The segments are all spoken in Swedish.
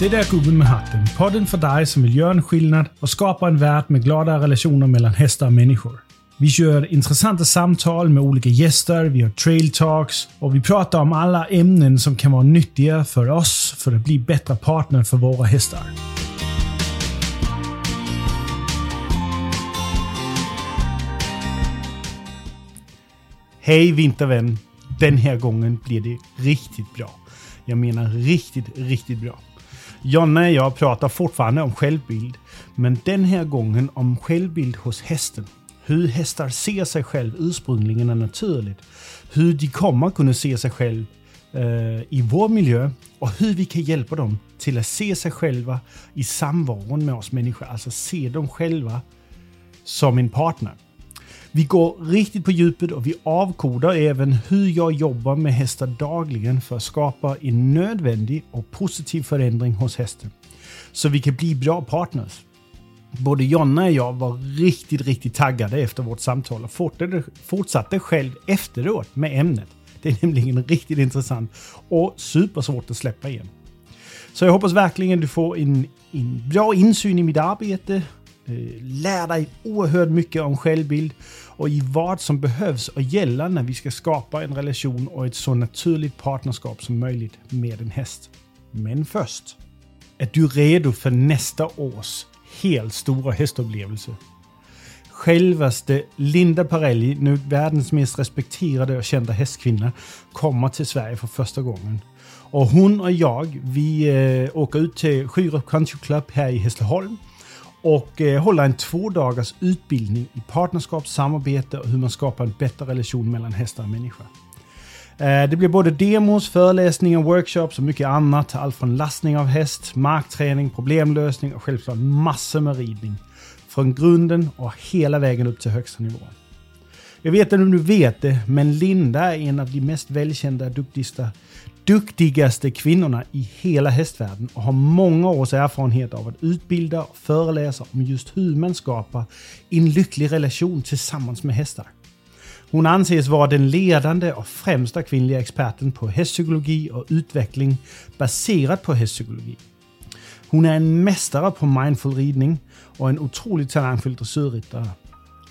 Det där är Gubben med hatten. Podden för dig som vill göra en skillnad och skapa en värld med glada relationer mellan hästar och människor. Vi kör intressanta samtal med olika gäster, vi har trail talks och vi pratar om alla ämnen som kan vara nyttiga för oss för att bli bättre partner för våra hästar. Hej vintervän! Den här gången blir det riktigt bra. Jag menar riktigt, riktigt bra. Jonna och jag pratar fortfarande om självbild, men den här gången om självbild hos hästen. Hur hästar ser sig själv ursprungligen och naturligt. Hur de kommer kunna se sig själv eh, i vår miljö och hur vi kan hjälpa dem till att se sig själva i samvaron med oss människor. Alltså se dem själva som en partner. Vi går riktigt på djupet och vi avkodar även hur jag jobbar med hästar dagligen för att skapa en nödvändig och positiv förändring hos hästen. Så vi kan bli bra partners. Både Jonna och jag var riktigt, riktigt taggade efter vårt samtal och fortsatte själv efteråt med ämnet. Det är nämligen riktigt intressant och supersvårt att släppa igen. Så jag hoppas verkligen du får en, en bra insyn i mitt arbete, eh, lär dig oerhört mycket om självbild och i vad som behövs och gäller när vi ska skapa en relation och ett så naturligt partnerskap som möjligt med en häst. Men först, är du redo för nästa års helt stora hästupplevelse? Självaste Linda Parelli, nu världens mest respekterade och kända hästkvinna, kommer till Sverige för första gången. Och hon och jag, vi eh, åker ut till Skyrup Country Club här i Hässleholm och eh, hålla en två dagars utbildning i partnerskap, samarbete och hur man skapar en bättre relation mellan hästar och människa. Eh, det blir både demos, föreläsningar, workshops och mycket annat. Allt från lastning av häst, markträning, problemlösning och självklart massor med ridning. Från grunden och hela vägen upp till högsta nivå. Jag vet inte om du vet det, men Linda är en av de mest välkända, duktigaste, duktigaste kvinnorna i hela hästvärlden och har många års erfarenhet av att utbilda och föreläsa om just hur man skapar en lycklig relation tillsammans med hästar. Hon anses vara den ledande och främsta kvinnliga experten på hästpsykologi och utveckling baserat på hästpsykologi. Hon är en mästare på mindful ridning och en otroligt talangfull dressyrryttare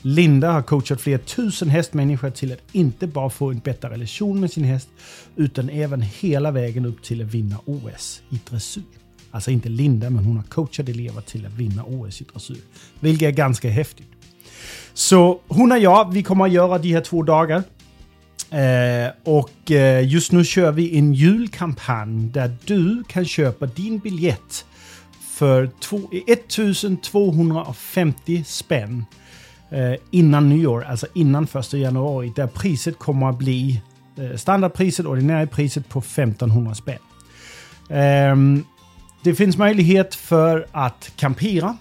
Linda har coachat flera tusen hästmänniskor till att inte bara få en bättre relation med sin häst, utan även hela vägen upp till att vinna OS i dressyr. Alltså inte Linda, men hon har coachat elever till att vinna OS i dressyr. Vilket är ganska häftigt. Så hon och jag, vi kommer att göra de här två dagar. Eh, och eh, just nu kör vi en julkampanj där du kan köpa din biljett för 1250 spänn Eh, innan nyår, alltså innan 1 januari, där priset kommer att bli eh, standardpriset, ordinarie priset på 1500 spänn. Ehm, det finns möjlighet för att kampera,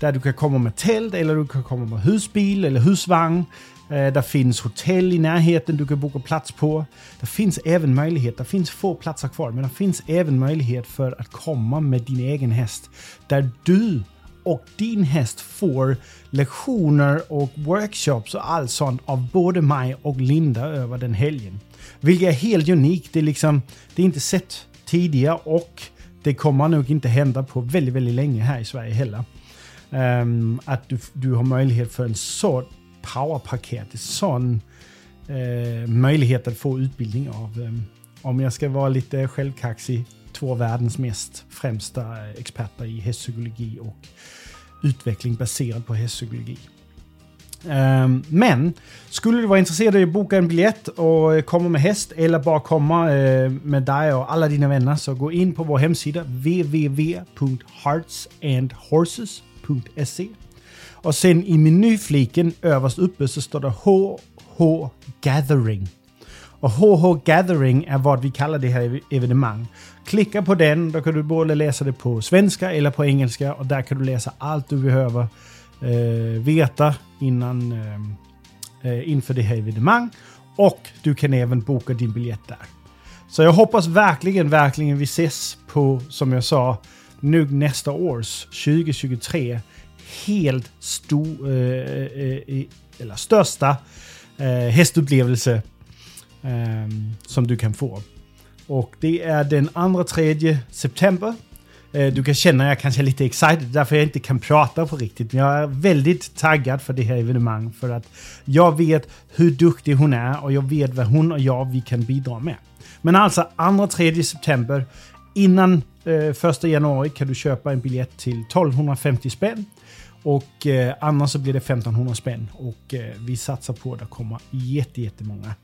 där du kan komma med tält eller du kan komma med husbil eller husvagn. Eh, det finns hotell i närheten du kan boka plats på. Det finns även möjlighet, det finns få platser kvar, men det finns även möjlighet för att komma med din egen häst. Där du och din häst får lektioner och workshops och allt sånt av både mig och Linda över den helgen. Vilket är helt unikt. Det är liksom, det är inte sett tidigare och det kommer nog inte hända på väldigt, väldigt länge här i Sverige heller. Um, att du, du har möjlighet för en sån powerpaket, en sån uh, möjlighet att få utbildning av, um, om jag ska vara lite självkaxig, två världens mest främsta experter i hästpsykologi och utveckling baserad på hästpsykologi. Ehm, men skulle du vara intresserad av att boka en biljett och komma med häst eller bara komma eh, med dig och alla dina vänner så gå in på vår hemsida www.heartsandhorses.se och sen i menyfliken överst uppe så står det HH Gathering. Och HH Gathering är vad vi kallar det här evenemang. Klicka på den, då kan du både läsa det på svenska eller på engelska och där kan du läsa allt du behöver eh, veta innan, eh, eh, inför det här evenemang. Och du kan även boka din biljett där. Så jag hoppas verkligen, verkligen vi ses på, som jag sa, nu nästa års 2023 helt stor, eh, eh, eh, eller största eh, hästupplevelse eh, som du kan få. Och det är den 2-3 september eh, du kan känna att jag kanske är lite excited, därför jag inte kan prata på riktigt. Men jag är väldigt taggad för det här evenemanget. För att jag vet hur duktig hon är och jag vet vad hon och jag vi kan bidra med. Men alltså 2-3 september, innan eh, 1 januari kan du köpa en biljett till 1250 spänn. Och eh, annars så blir det 1500 spänn. Och eh, vi satsar på att det kommer jättemånga.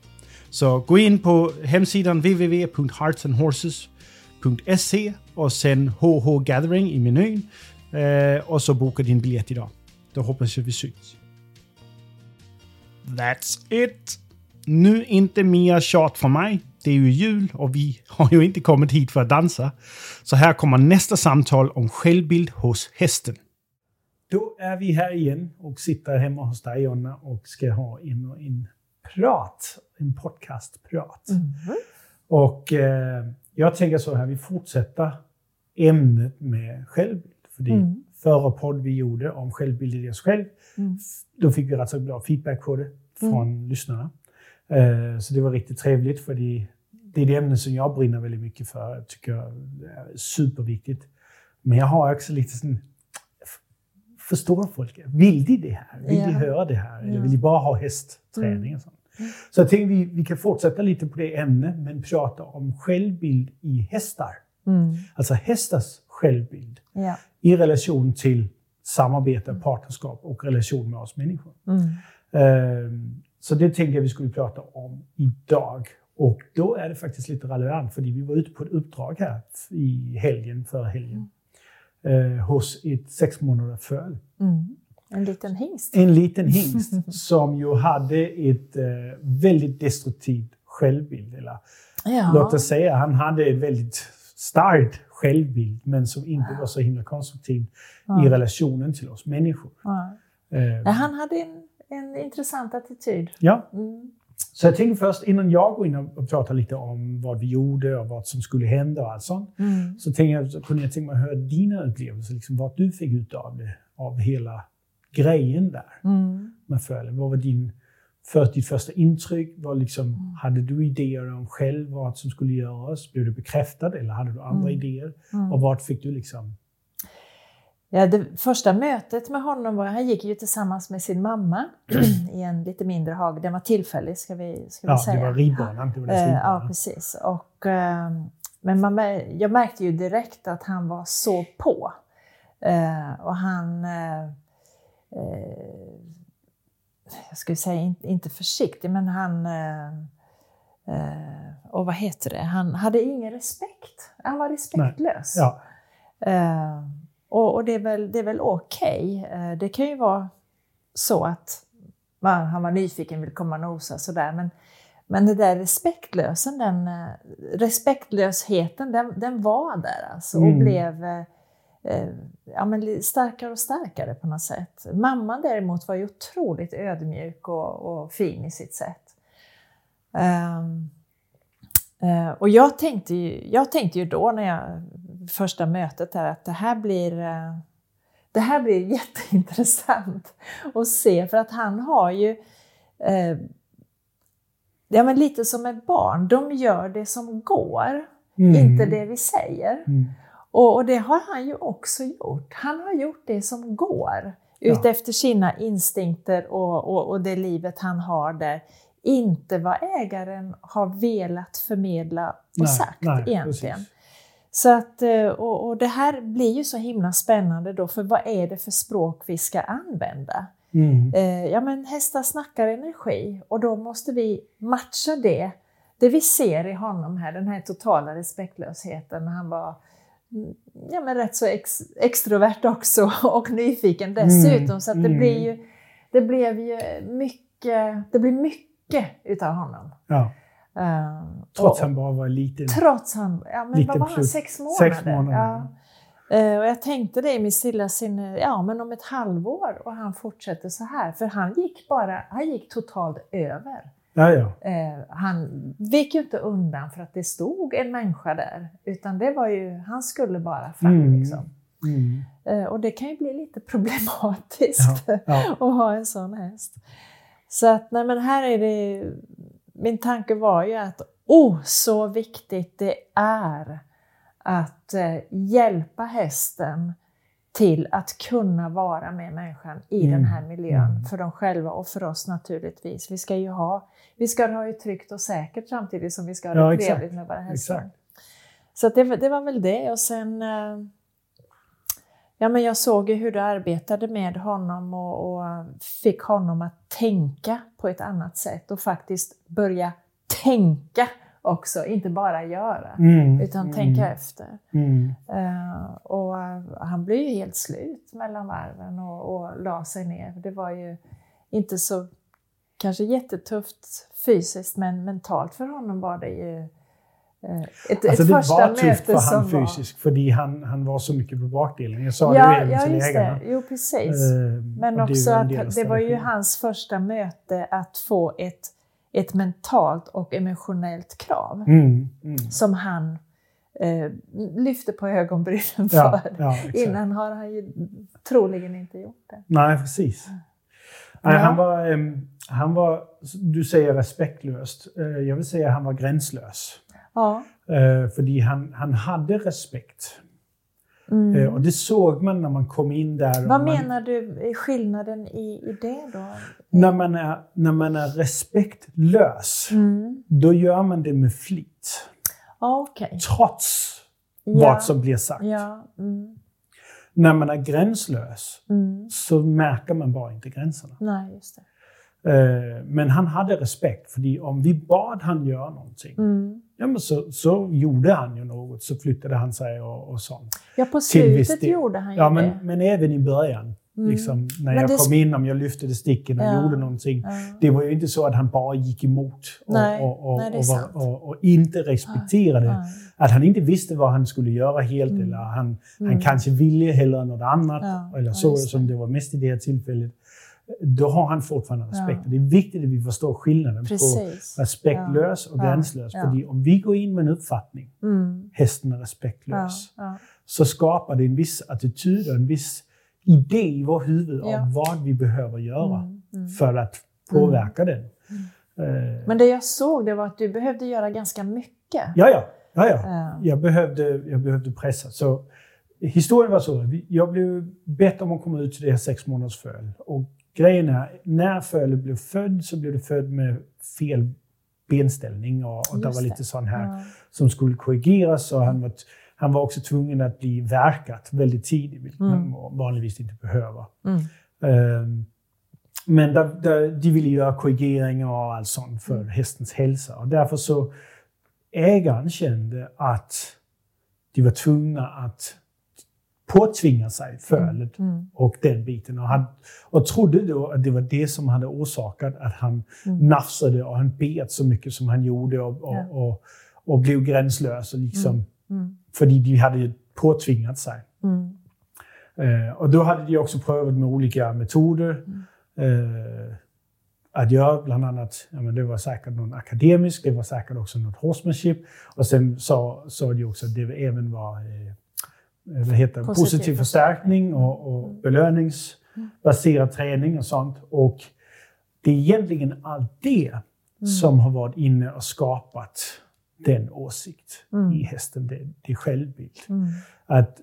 Så gå in på hemsidan www.heartsandhorses.se och sen HH Gathering i menyn. Och eh, så boka din biljett idag. Då hoppas jag vi syns. That's it! Nu inte mer tjat för mig. Det är ju jul och vi har ju inte kommit hit för att dansa. Så här kommer nästa samtal om självbild hos hästen. Då är vi här igen och sitter hemma hos dig Jonna och ska ha en, och en prat, en podcastprat. Mm. Och eh, jag tänker så här, vi fortsätter ämnet med självbild. För det mm. förra podd vi gjorde om självbild i oss själv, mm. då fick vi rätt så bra feedback på det från mm. lyssnarna. Eh, så det var riktigt trevligt för det, det är det ämne som jag brinner väldigt mycket för. Jag tycker det är superviktigt. Men jag har också lite sån, förstår folk? Vill de det här? Vill ja. de höra det här? Eller vill de bara ha hästträning? Och sånt? Mm. Så jag tänkte vi, vi kan fortsätta lite på det ämnet, men prata om självbild i hästar. Mm. Alltså hästars självbild ja. i relation till samarbete, partnerskap och relation med oss människor. Mm. Um, så det tänkte jag vi skulle prata om idag. Och då är det faktiskt lite relevant, för vi var ute på ett uppdrag här i helgen, förra helgen, eh, hos ett sex månader föl. Mm. En liten hingst. En liten hingst som ju hade ett eh, väldigt destruktivt självbild. Eller, ja. Låt oss säga, han hade ett väldigt starkt självbild, men som inte var så himla konstruktiv ja. i relationen till oss människor. Ja. Eh, han hade en en intressant attityd. Ja. Mm. Så jag tänkte först, innan jag går in och pratar lite om vad vi gjorde och vad som skulle hända och allt sånt, mm. så, tänkte jag, så kunde jag tänka mig att höra dina upplevelser, liksom vad du fick ut av det, av hela grejen där mm. med fölen. Vad var din, för, ditt första intryck? Vad liksom, mm. Hade du idéer om själv vad som skulle göras? Blev du bekräftad eller hade du andra mm. idéer? Mm. Och vart fick du liksom Ja, det första mötet med honom var, han gick ju tillsammans med sin mamma i en lite mindre hage. Den var tillfällig ska vi, ska ja, vi säga. det var ridbanan. Det var eh, ja, precis. Och, ehm, men man, jag märkte ju direkt att han var så på. Eh, och han... Eh, jag skulle säga inte försiktig, men han... Och vad heter det? Han hade ingen respekt. Han var respektlös. Ja. Och, och det är väl, det är väl okej. Okay. Eh, det kan ju vara så att man, han var nyfiken, vill komma och nosa sådär. Men, men det där respektlösen, den, eh, respektlösheten, den, den var där alltså och mm. blev eh, ja, men starkare och starkare på något sätt. Mamman däremot var ju otroligt ödmjuk och, och fin i sitt sätt. Um, uh, och jag tänkte, ju, jag tänkte ju då när jag första mötet där att det här blir eh, det här blir jätteintressant att se för att han har ju eh, ja, men lite som ett barn, de gör det som går, mm. inte det vi säger. Mm. Och, och, det har han ju också gjort. Han har gjort det som går ja. utefter sina instinkter och, och, och, det livet han har där. Inte vad ägaren har velat förmedla och nej, sagt nej, egentligen. Precis. Så att, eh, och, och, det här blir ju så himla spännande då, för vad är det för språk vi ska använda? Mm. Eh, ja men hästar snackar energi och då måste vi matcha det, det vi ser i honom här, den här totala respektlösheten när han var ja, men rätt så ex, extrovert också och nyfiken dessutom. Mm. Så det, mm. blir ju, det blev ju mycket, det blir mycket utav honom. Ja. Uh, trots och, han bara var liten. Trots han, ja men vad var han, sex månader? Sex månader. Ja. Uh, och jag tänkte det i min stilla sinne, ja men om ett halvår och han fortsätter så här. För han gick bara, han gick totalt över. Ja, ja. Uh, han vek ju inte undan för att det stod en människa där. Utan det var ju, han skulle bara fram mm. liksom. Mm. och det kan ju bli lite problematiskt ja, ja. att ha en sån häst. Så att, nej men här är det min tanke var ju att oh, så viktigt det är att eh, hjälpa hästen till att kunna vara med människan i mm. den här miljön. Mm. För dem själva och för oss naturligtvis. Vi ska ju ha, vi ska ha det tryggt och säkert samtidigt som vi ska ha det ja, trevligt med våra hästar. Så det, det, var väl det. Och sen eh, Ja, men jag såg ju hur du arbetade med honom och, och, fick honom att tänka på ett annat sätt och faktiskt börja tänka också, inte bara göra, mm, utan mm, tänka efter. Mm. Uh, och uh, han blev ju helt slut mellan varven och, och la sig ner. Det var ju inte så kanske jättetufft fysiskt, men mentalt för honom var det ju Eh, ett, alltså ett det första var tufft för han fysiskt, var... för han, han var så mycket på bakdelen. Jag sa ja, det ju även till ägarna. Jo, precis. Uh, Men också att det var ju hans första möte att få ett, ett mentalt och emotionellt krav mm, mm. som han eh, lyfte på ögonbrynen för. Ja, ja, Innan har han ju troligen inte gjort det. Nej, precis. Nej, han, var, han var, du säger respektlöst. Uh, jag vill säga han var gränslös. Ja. Eh, för han, han hade respekt. Mm. Eh, och det såg man när man kom in där. Vad man, menar du är skillnaden i, i det då? När man är, när man är respektlös, mm. då gör man det med flit. Okay. Trots ja. vad som blir sagt. Ja. Mm. När man är gränslös mm. så märker man bara inte gränserna. Nej, just det. Eh, men han hade respekt, för om vi bad han göra någonting, mm. ja, men så, så gjorde han ju något. Så flyttade han sig och, och sånt. Ja, på slutet gjorde han ju ja, men, det. Men även i början. Mm. Liksom, när men jag kom in, om jag lyfte sticken och ja. gjorde någonting. Ja. Det var ju inte så att han bara gick emot och, Nej. och, och, Nej, och, och inte respekterade. Ja. Att han inte visste vad han skulle göra helt, mm. eller han, mm. han kanske ville hellre något annat. Eller så, som det var mest i det här tillfället då har han fortfarande respekt. Det är viktigt att vi förstår skillnaden Precis. på respektlös och gränslös. Ja. För om vi går in med en uppfattning, mm. hästen är respektlös, så skapar det en viss attityd och en viss idé i vårt huvud om vad vi behöver göra mm. Mm. för att påverka den. Uh, Men det jag såg det var att du behövde göra ganska mycket. Ja, ja. ja, ja. Jag, behövde, jag behövde pressa. Så, historien var så, jag blev bett om att komma ut till det här sex månaders föl. Och grejen är, när Föle blev född så blev det född med fel benställning och, och det var lite sån här ja. som skulle korrigeras och han var, han var också tvungen att bli verkat väldigt tidigt, vilket mm. man vanligtvis inte behöver. Mm. Um, men där, där, de ville göra korrigeringar och allt sånt för mm. hästens hälsa och därför så ägaren kände att de var tvungna att påtvinga sig fölet mm. mm. och den biten. Och, han, och trodde då att det var det som hade orsakat att han mm. nafsade och han bet så mycket som han gjorde och, och, ja. och, och blev gränslös. Och liksom, mm. mm. För de hade påtvingat sig. Mm. Eh, och då hade de också prövat med olika metoder. Eh, att göra. Bland annat, ja, men det var säkert någon akademisk, det var säkert också något horsemanship. Och sen sa, sa de också att det även var eh, Eh, vad heter positiv, positiv förstärkning och, och mm. belöningsbaserad träning och sånt. Och det är egentligen allt det mm. som har varit inne och skapat den åsikt mm. i hästen, det, det är självbild. Mm. Att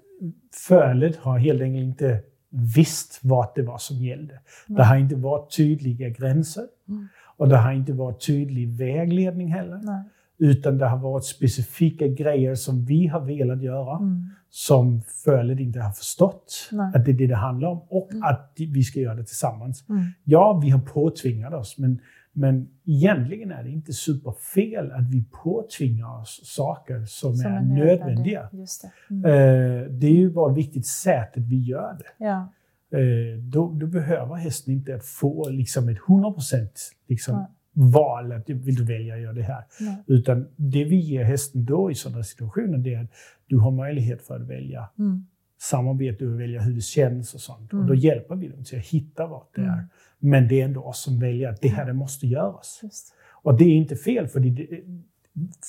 fölet har helt enkelt inte visst vad det var som gällde. Det har inte varit tydliga gränser mm. och det har inte varit tydlig vägledning heller. Nej. Utan det har varit specifika grejer som vi har velat göra, mm. som fölet inte har förstått Nej. att det är det det handlar om och mm. att vi ska göra det tillsammans. Mm. Ja, vi har påtvingat oss, men, men egentligen är det inte superfel att vi påtvingar oss saker som, som är, är nödvändiga. Det. Mm. Eh, det. är ju bara viktigt sättet vi gör det. Ja. Eh, då, då, behöver hästen inte få liksom ett 100% liksom, ja val att vill du välja att göra det här. Nej. Utan det vi ger hästen då i sådana situationer det är att du har möjlighet för att välja mm. samarbete och välja hur det känns och sånt. Mm. Och då hjälper vi dem till att hitta vart det mm. är. Men det är ändå oss som väljer att det här det måste göras. Just. Och det är inte fel, för det,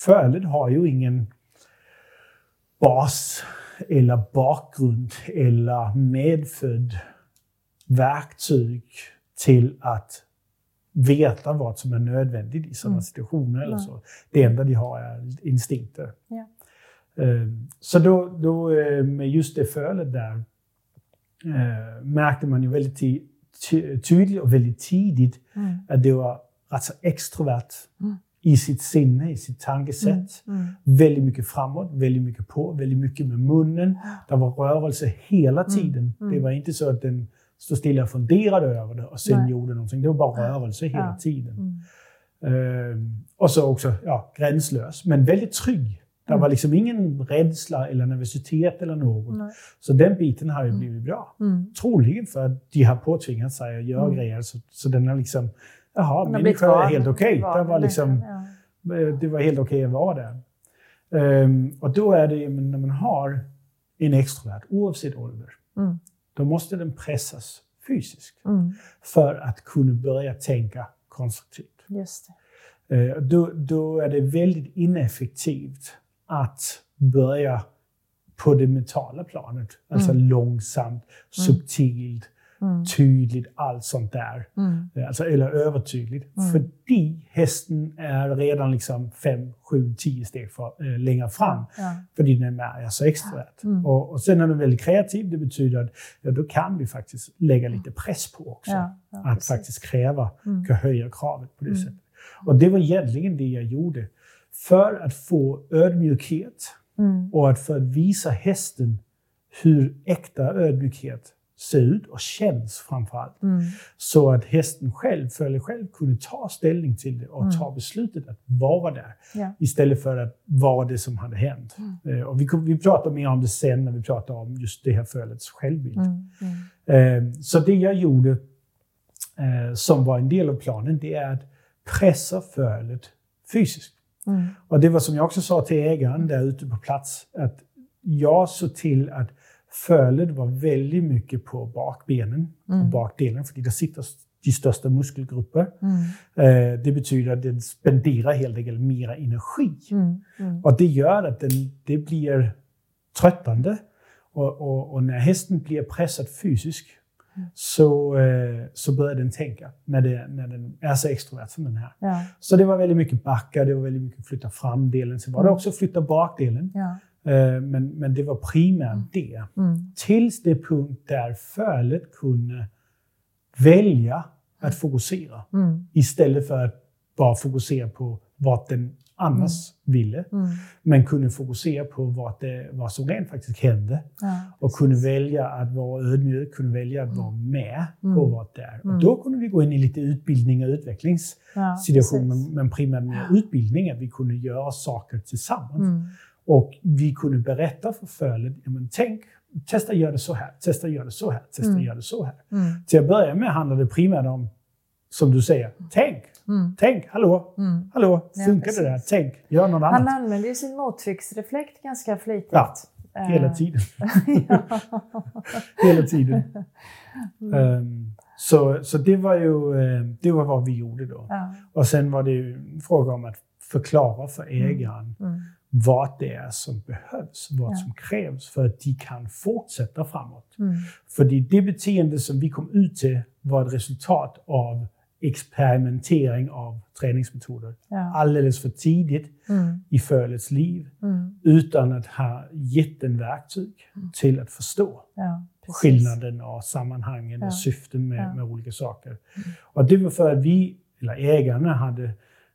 fölet har ju ingen bas eller bakgrund eller medfödd verktyg till att veta vad som är nödvändigt i sådana mm. situationer. Eller så. Det enda de har är instinkter. Ja. Så då, då med just det fölet där märkte man ju väldigt tydligt och väldigt tidigt mm. att det var rätt så extrovert mm. i sitt sinne, i sitt tankesätt. Mm. mm. Väldigt mycket framåt, väldigt mycket på, väldigt mycket med munnen. Det var rörelse hela mm. tiden. Det var inte så att den stod stilla och funderade över det och sen Nej. gjorde någonting. Det var bara rörelse hela ja. tiden. Uh, och så också ja, gränslös, men väldigt trygg. Det var liksom ingen rädsla eller nervositet eller något. Nej. Så den biten har ju blivit bra. Mm. Troligen för att de har påtvingat sig att göra mm. grejer. Så, så den har liksom Jaha, människa är helt okej. Okay. Det, var liksom, ja. Eh, det var helt okej okay att vara där. Um, och då är det, när man har en extrovert, oavsett ålder, mm. då måste den pressas fysiskt mm. för att kunna börja tänka konstruktivt. Just uh, då, då är det väldigt ineffektivt att börja på det mentala planet. Alltså mm. långsamt, subtilt, Mm. Tydligt, allt sånt där. Mm. Eh, alltså, eller övertydligt. Mm. För hästen är redan liksom 5, 7, 10 steg för, äh, längre fram. Ja. För den är så extrovert. Mm. Och, och sen är den väldigt kreativ. Det betyder att ja, då kan vi faktiskt lägga lite press på också. Ja, ja, att precis. faktiskt kräva, mm. höja kravet på det mm. sättet. Och det var egentligen det jag gjorde. För att få ödmjukhet mm. och att för att visa hästen hur äkta ödmjukhet se ut och känns framförallt. Mm. Så att hästen själv, för själv, kunde ta ställning till det och mm. ta beslutet att vara där. Ja. Istället för att vara det som hade hänt. Mm. Eh, och vi, vi pratar mer om det sen när vi pratar om just det här fölets självbild. Mm. Mm. Eh, så det jag gjorde, eh, som var en del av planen, det är att pressa fölet fysiskt. Mm. Och det var som jag också sa till ägaren där ute på plats, att jag såg till att Fölet var väldigt mycket på bakbenen mm. och bakdelen, för där sitter de största muskelgrupper. Mm. Eh, det betyder att den spenderar helt enkelt mera energi. Mm. Mm. Och det gör att den, det blir tröttande. Och, och, och, när hästen blir pressad fysiskt mm. så, eh, så börjar den tänka när, det, när den är så extrovert som den här. Ja. Så det var väldigt mycket backa, det var väldigt mycket flytta fram-delen. Sen var det mm. också flytta bakdelen. Ja. Eh, men, men det var primärt mm. det. Mm. Tills det punkt där fölet kunde välja att fokusera. Mm. Istället för att bara fokusera på vad den annars mm. ville. Mm. Men kunde fokusera på vad, det, vad som rent faktiskt hände. Ja, och kunde välja att vara ödmjuk, kunde välja att vara mm. med på vad det är. Och då kunde vi gå in i lite utbildning och utvecklingssituation, ja, men, primärt med utbildning, att vi kunde göra saker tillsammans. Och vi kunde berätta för fölet, tänk, testa göra det så här, testa göra det så här, testa mm. göra det så här. Mm. Till att börja med handlade det primärt om, som du säger, tänk, mm. tänk, hallå, mm. hallå, funkar ja, det där? Tänk, gör något annat. Han använder ju sin mottrycksreflekt ganska flitigt. Ja, hela eh. tiden. hela tiden. Um, så, så det var ju eh, det var vad vi gjorde då. Ja. Och sen var det ju en fråga om att förklara för mm. ägaren mm vad det är som behövs, vad ja. som krävs för att de kan fortsätta framåt. Mm. För det beteende som vi kom ut till var ett resultat av experimentering av träningsmetoder. Ja. Alldeles för tidigt mm. i fölets liv mm. utan att ha gett en verktyg mm. till att förstå ja, skillnaden och sammanhangen ja. och syften med, med olika saker. Mm. Och det var för att vi, eller ägarna, hade,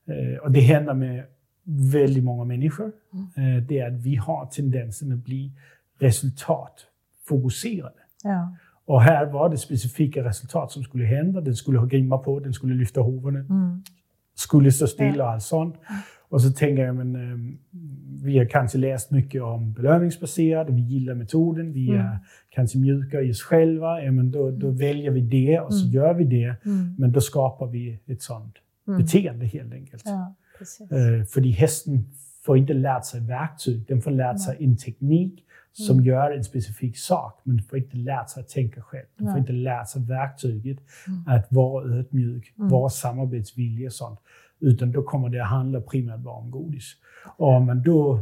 eh, och det händer med väldigt många människor, mm. Eh, det är att vi har tendensen att bli resultatfokuserade. Ja. Och här var det specifika resultat som skulle hända. Den skulle ha grimma på, den skulle lyfta huvudet, mm. skulle stå stilla och allt sånt. Och så tänker jag, men, um, vi har kanske läst mycket om belöningsbaserat, vi gillar metoden, vi mm. är kanske mjuka i oss själva. Ja, men då, då väljer vi det och så mm. gör vi det. Mm. Men då skapar vi ett sånt mm. beteende helt enkelt. Ja. Øh, fordi hästen får inte lärt sig verktyg, den får lärt sig en teknik som mm. gör en specifik sak, men får inte lärt sig att tänka själv. Den får inte lärt sig verktyget mm. att vara ödmjuk, mm. vara samarbetsvillig och sånt. Utan då kommer det att handla primärt bara om godis. Och om man då,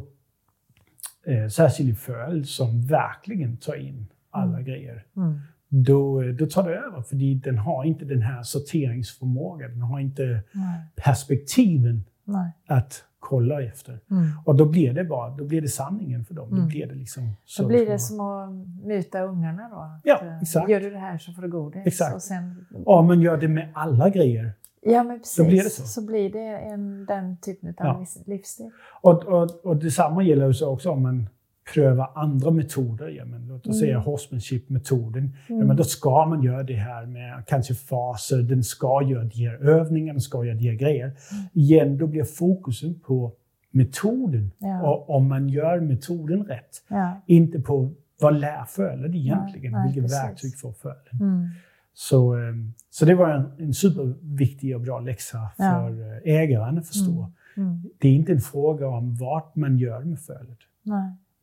eh, särskilt i föl, som verkligen tar in alla mm. grejer, mm. då, då tar det över. För den har inte den här sorteringsförmågan, den har inte Nej. perspektiven Nej. att kollar efter. Mm. Och då blir det bara, då blir det sanningen för dem. Mm. Då blir det liksom Då blir det som att muta ungarna då? Ja, eh, exakt. Gör du det här så får du godis. Exakt. Och sen... Ja, men gör det med alla grejer. Ja, men precis. Så blir det, så. Så blir det en, den typen av ja. livsstil. Och, och, och detsamma gäller ju också om man pröva andra metoder. Ja, men låt oss mm. säga horsemanship-metoden. Mm. Ja, då ska man göra det här med kanske faser, den ska göra de här övningarna, den ska göra de här grejer. Mm. Igen, då blir fokusen på metoden. Ja. Och om man gör metoden rätt. Ja. Inte på vad lär fölet egentligen, nej, nej, vilket precis. verktyg får fölet. Mm. Så, ehm, så det var en, en superviktig och bra läxa för ja. Eh, ägaren att förstå. Mm. Mm. Det är inte en fråga om vart man gör med fölet.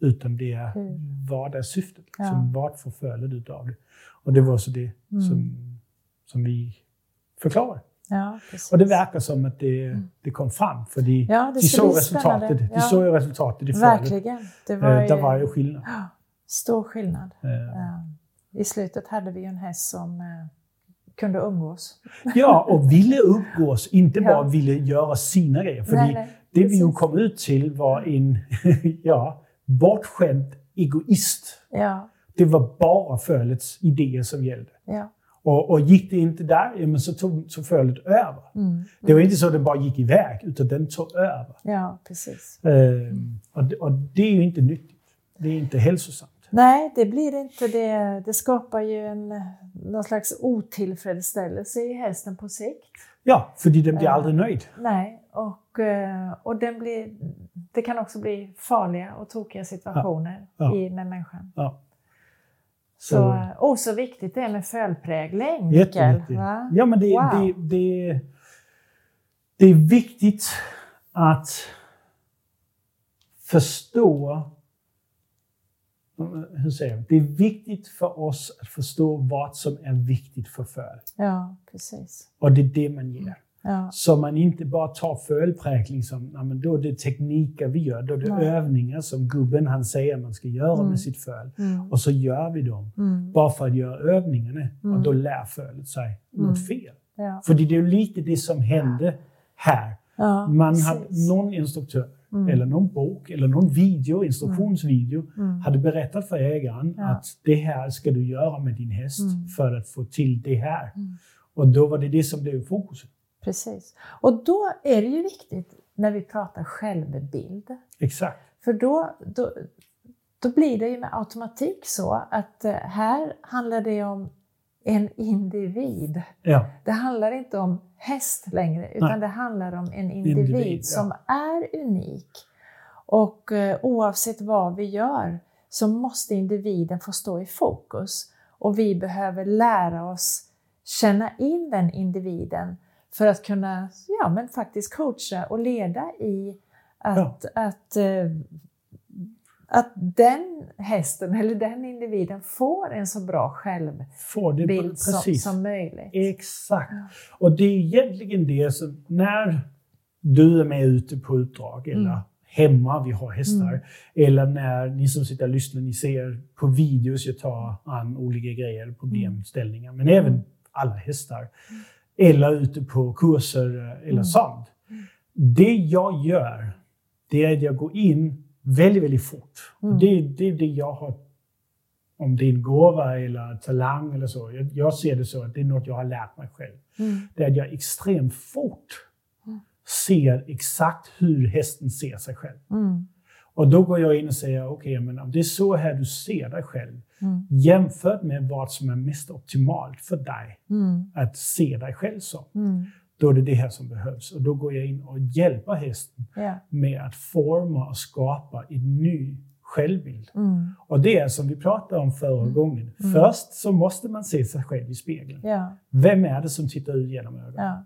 Utan det är mm. vad är syftet? Liksom, ja. Vad får följden av det? Och det var så det mm. som, som vi förklarade. Ja, och det verkar som att det, mm. det kom fram, för de, ja, de såg resultatet, de såg resultatet i Verkligen. Det var eh, ju, det var ju skillnad. Stor skillnad. Ja. I slutet hade vi en häst som eh, kunde umgås. Ja, och ville umgås, inte bara ville göra sina grejer. För nej, nej, det vi ju kom ut till var en, ja, bortskämd egoist. Ja. Det var bara fölets idéer som gällde. Ja. Och, och, gick det inte där, ja, men så tog så fölet över. Mm. Det var inte så att den bara gick iväg, utan den tog över. Ja, precis. Ehm, och, och, det är ju inte nyttigt. Det är inte hälsosamt. Nej, det blir inte det. Det skapar ju en, någon slags otillfredsställelse i hästen på sikt. Ja, för den blir aldrig nöjd. Nej, och, eh, och den blir, det kan också bli farliga och tokiga situationer ja. I, med människan. Ja. Så, så, oh, så viktigt det är med fölprägling, Mikael. Ja, men det, wow. det, det, det är viktigt att förstå hur säger jag? Det är viktigt för oss att förstå vad som är viktigt för föl. Ja, precis. Och det är det man ger. Ja. Så man inte bara tar fölpräkning som, ja, men då är det tekniker vi gör, då är det Nej. övningar som gubben han säger man ska göra mm. med sitt föl. Mm. Och så gör vi dem, mm. bara för att göra övningarna. Och mm. då lär fölet sig något mm. fel. Ja. För det är ju lite det som hände här. Ja, man hade någon instruktör Mm. eller någon bok eller någon video, instruktionsvideo, hade berättat för ägaren ja. att det här ska du göra med din häst för att få till det här. Och då var det det som blev fokus. Precis. Och då är det ju viktigt när vi pratar självbild. Exakt. För då, då, då blir det ju med automatik så att eh, här handlar det om en individ. Ja. Det handlar inte om häst längre, utan Nej. det handlar om en individ, individ som ja. är unik. Och eh, oavsett vad vi gör så måste individen få stå i fokus. Och vi behöver lära oss känna in den individen för att kunna ja, men faktiskt coacha och leda i att, ja. att eh, att den hästen eller den individen får en så bra självbild som, som möjligt. Exakt. Ja. Och det är egentligen det som, när du är med ute på uppdrag eller mm. hemma, vi har hästar, mm. eller när ni som sitter och lyssnar, ni ser på videos, jag tar an olika grejer, problemställningar, men även mm. alla hästar. Eller ute på kurser eller mm. sånt. Det jag gör, det är att jag går in väldigt, väldigt fort. Mm. Det, det är det jag har, om det är en gåva eller talang eller så. Jag, jag, ser det så att det är något jag har lärt mig själv. Mm. Det är att jag extremt fort mm. ser exakt hur hästen ser sig själv. Mm. Och då går jag in och säger, okej, okay, men om det är så här du ser dig själv, mm. jämfört med vad som är mest optimalt för dig mm. att se dig själv som. Mm då är det det här som behövs. Och då går jag in och hjälper hästen ja. med att forma och skapa en ny självbild. Mm. Och det är som vi pratade om förra mm. gången. Mm. Först så måste man se sig själv i spegeln. Ja. Vem är det som tittar ut genom ögonen? Ja,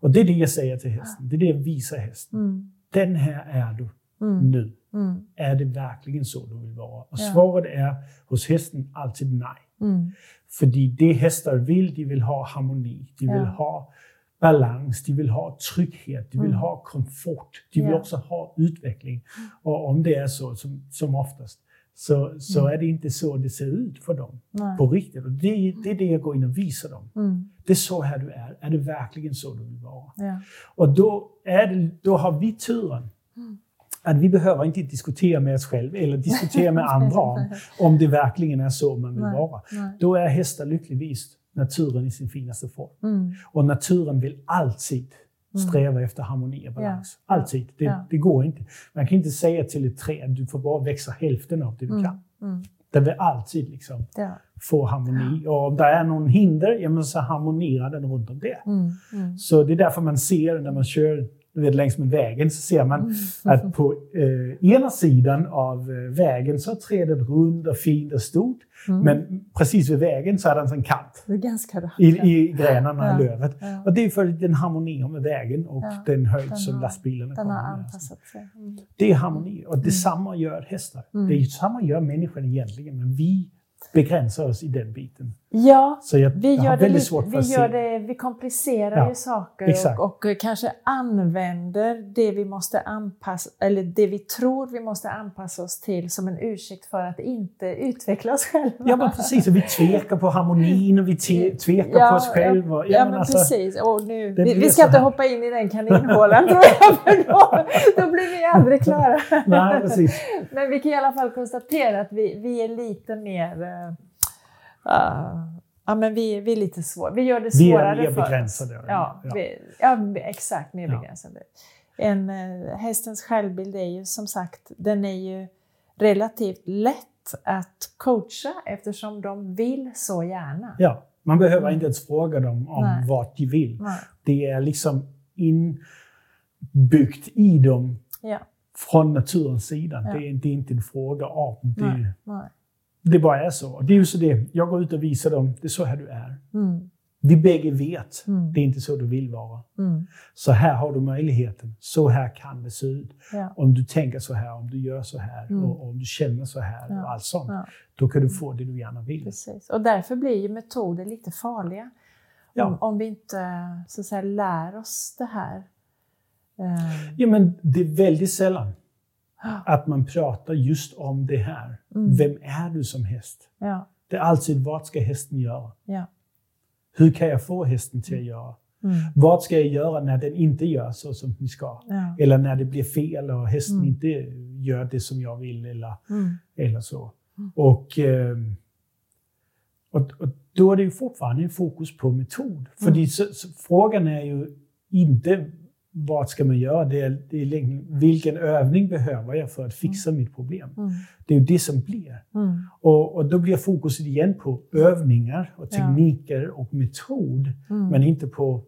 och det är det jag säger till hästen. Det är det jag visar hästen. Mm. Den här är du mm. nu. Mm. Är det verkligen så du vill vara? Och svaret är hos hästen alltid nej. För det hästar vill, de vill ha harmoni. De vill ha balans, de vill ha trygghet, de vill mm. ha komfort, de vill yeah. också ha utveckling. Och om det är så, som, som oftast, så, så mm. är det inte så det ser ut för dem Nej. på riktigt. Och det, det är det jag går in och visar dem. Mm. Det är så här du är. Är det verkligen så du vill vara? Ja. Och då, är det, då har vi turen mm. Att vi behöver inte diskutera med oss själva eller diskutera med andra om, om det verkligen är så man vill Nej. vara. Nej. Då är hästar lyckligtvis naturen i sin finaste form. Mm. Och naturen vill alltid Mm. sträva efter harmoni och balans. Ja. Alltid. Det, ja. det, går inte. Man kan inte säga till ett träd du får bara växa hälften av det du mm. kan. Mm. Det vill alltid liksom ja. få harmoni. Och om det är någon hinder, ja, men så harmonerar den runt om det. Mm. Mm. Så det är därför man ser när man kör vet, längs med vägen så ser man mm. att på eh, ena sidan av eh, vägen så är trädet runt och fint och stort. Mm. Men precis vid vägen så är det en kant det är ganska i, i grenarna ja. i lövet. Ja. Och det är för att den harmonerar med vägen och ja. den höjd den som lastbilarna kommer med. Anpassat sig. Mm. Det är harmoni och detsamma mm. gör hästar. Mm. Det är samma gör människan egentligen, men vi begränsar oss i den biten. Ja, jag, vi, gör det, svårt vi, gör det, vi komplicerar ja, ju saker och, och, kanske använder det vi måste anpassa, eller det vi tror vi måste anpassa oss till som en ursäkt för att inte utveckla oss själva. Ja, men precis. Och vi tvekar på harmonin och vi tvekar ja, på oss själva. Ja, ja, men alltså, precis. Och nu, vi, vi ska inte hoppa in i den kaninhålan tror jag, för då, då blir vi aldrig klara. Nej, precis. Men vi kan i alla fall konstatera att vi, vi är lite mer uh, ja, men vi, vi är lite svåra. Vi gör det svårare vi är mer begränsade. Ja, ja. Vi, ja, exakt. Mer ja. begränsade. En, uh, hästens självbild är ju som sagt, den är ju relativt lätt att coacha eftersom de vill så gärna. Ja, man behöver mm. inte ens fråga dem om Nej. vad de vill. Nej. Det är liksom inbyggt i dem ja. från naturens sida. Ja. Det, är, det, är, inte en fråga om det. Nej det bara är så. Det är ju så det, jag går ut och visar dem, det är så här du är. Mm. Vi bägge vet, mm. det är inte så du vill vara. Mm. Så här har du möjligheten. Så här kan det se ut. Ja. Om du tänker så här, om du gör så här mm. och om du känner så här ja. och allt sånt. Ja. Då kan du få det du gärna vill. Precis. Och därför blir ju metoder lite farliga. Om, om vi inte så att säga, lär oss det här. Ja, men det är väldigt sällan att man pratar just om det här. Mm. Vem är du som häst? Ja. Det är alltid, vad ska hästen göra? Ja. Hur kan jag få hästen till att mm. göra? Mm. Vad ska jag göra när den inte gör så som den ska? Ja. Eller när det blir fel och hästen mm. inte gör det som jag vill eller, mm. eller så. Mm. Och, ehm, och, och, då är det ju fortfarande en fokus på metod. För så, så, frågan är ju inte vad ska man göra? Det är, det är, vilken övning behöver jag för att fixa mm. mitt problem? Mm. Det är ju det som blir. Mm. Och, och, då blir fokuset igen på övningar och tekniker ja. och metod, mm. men inte på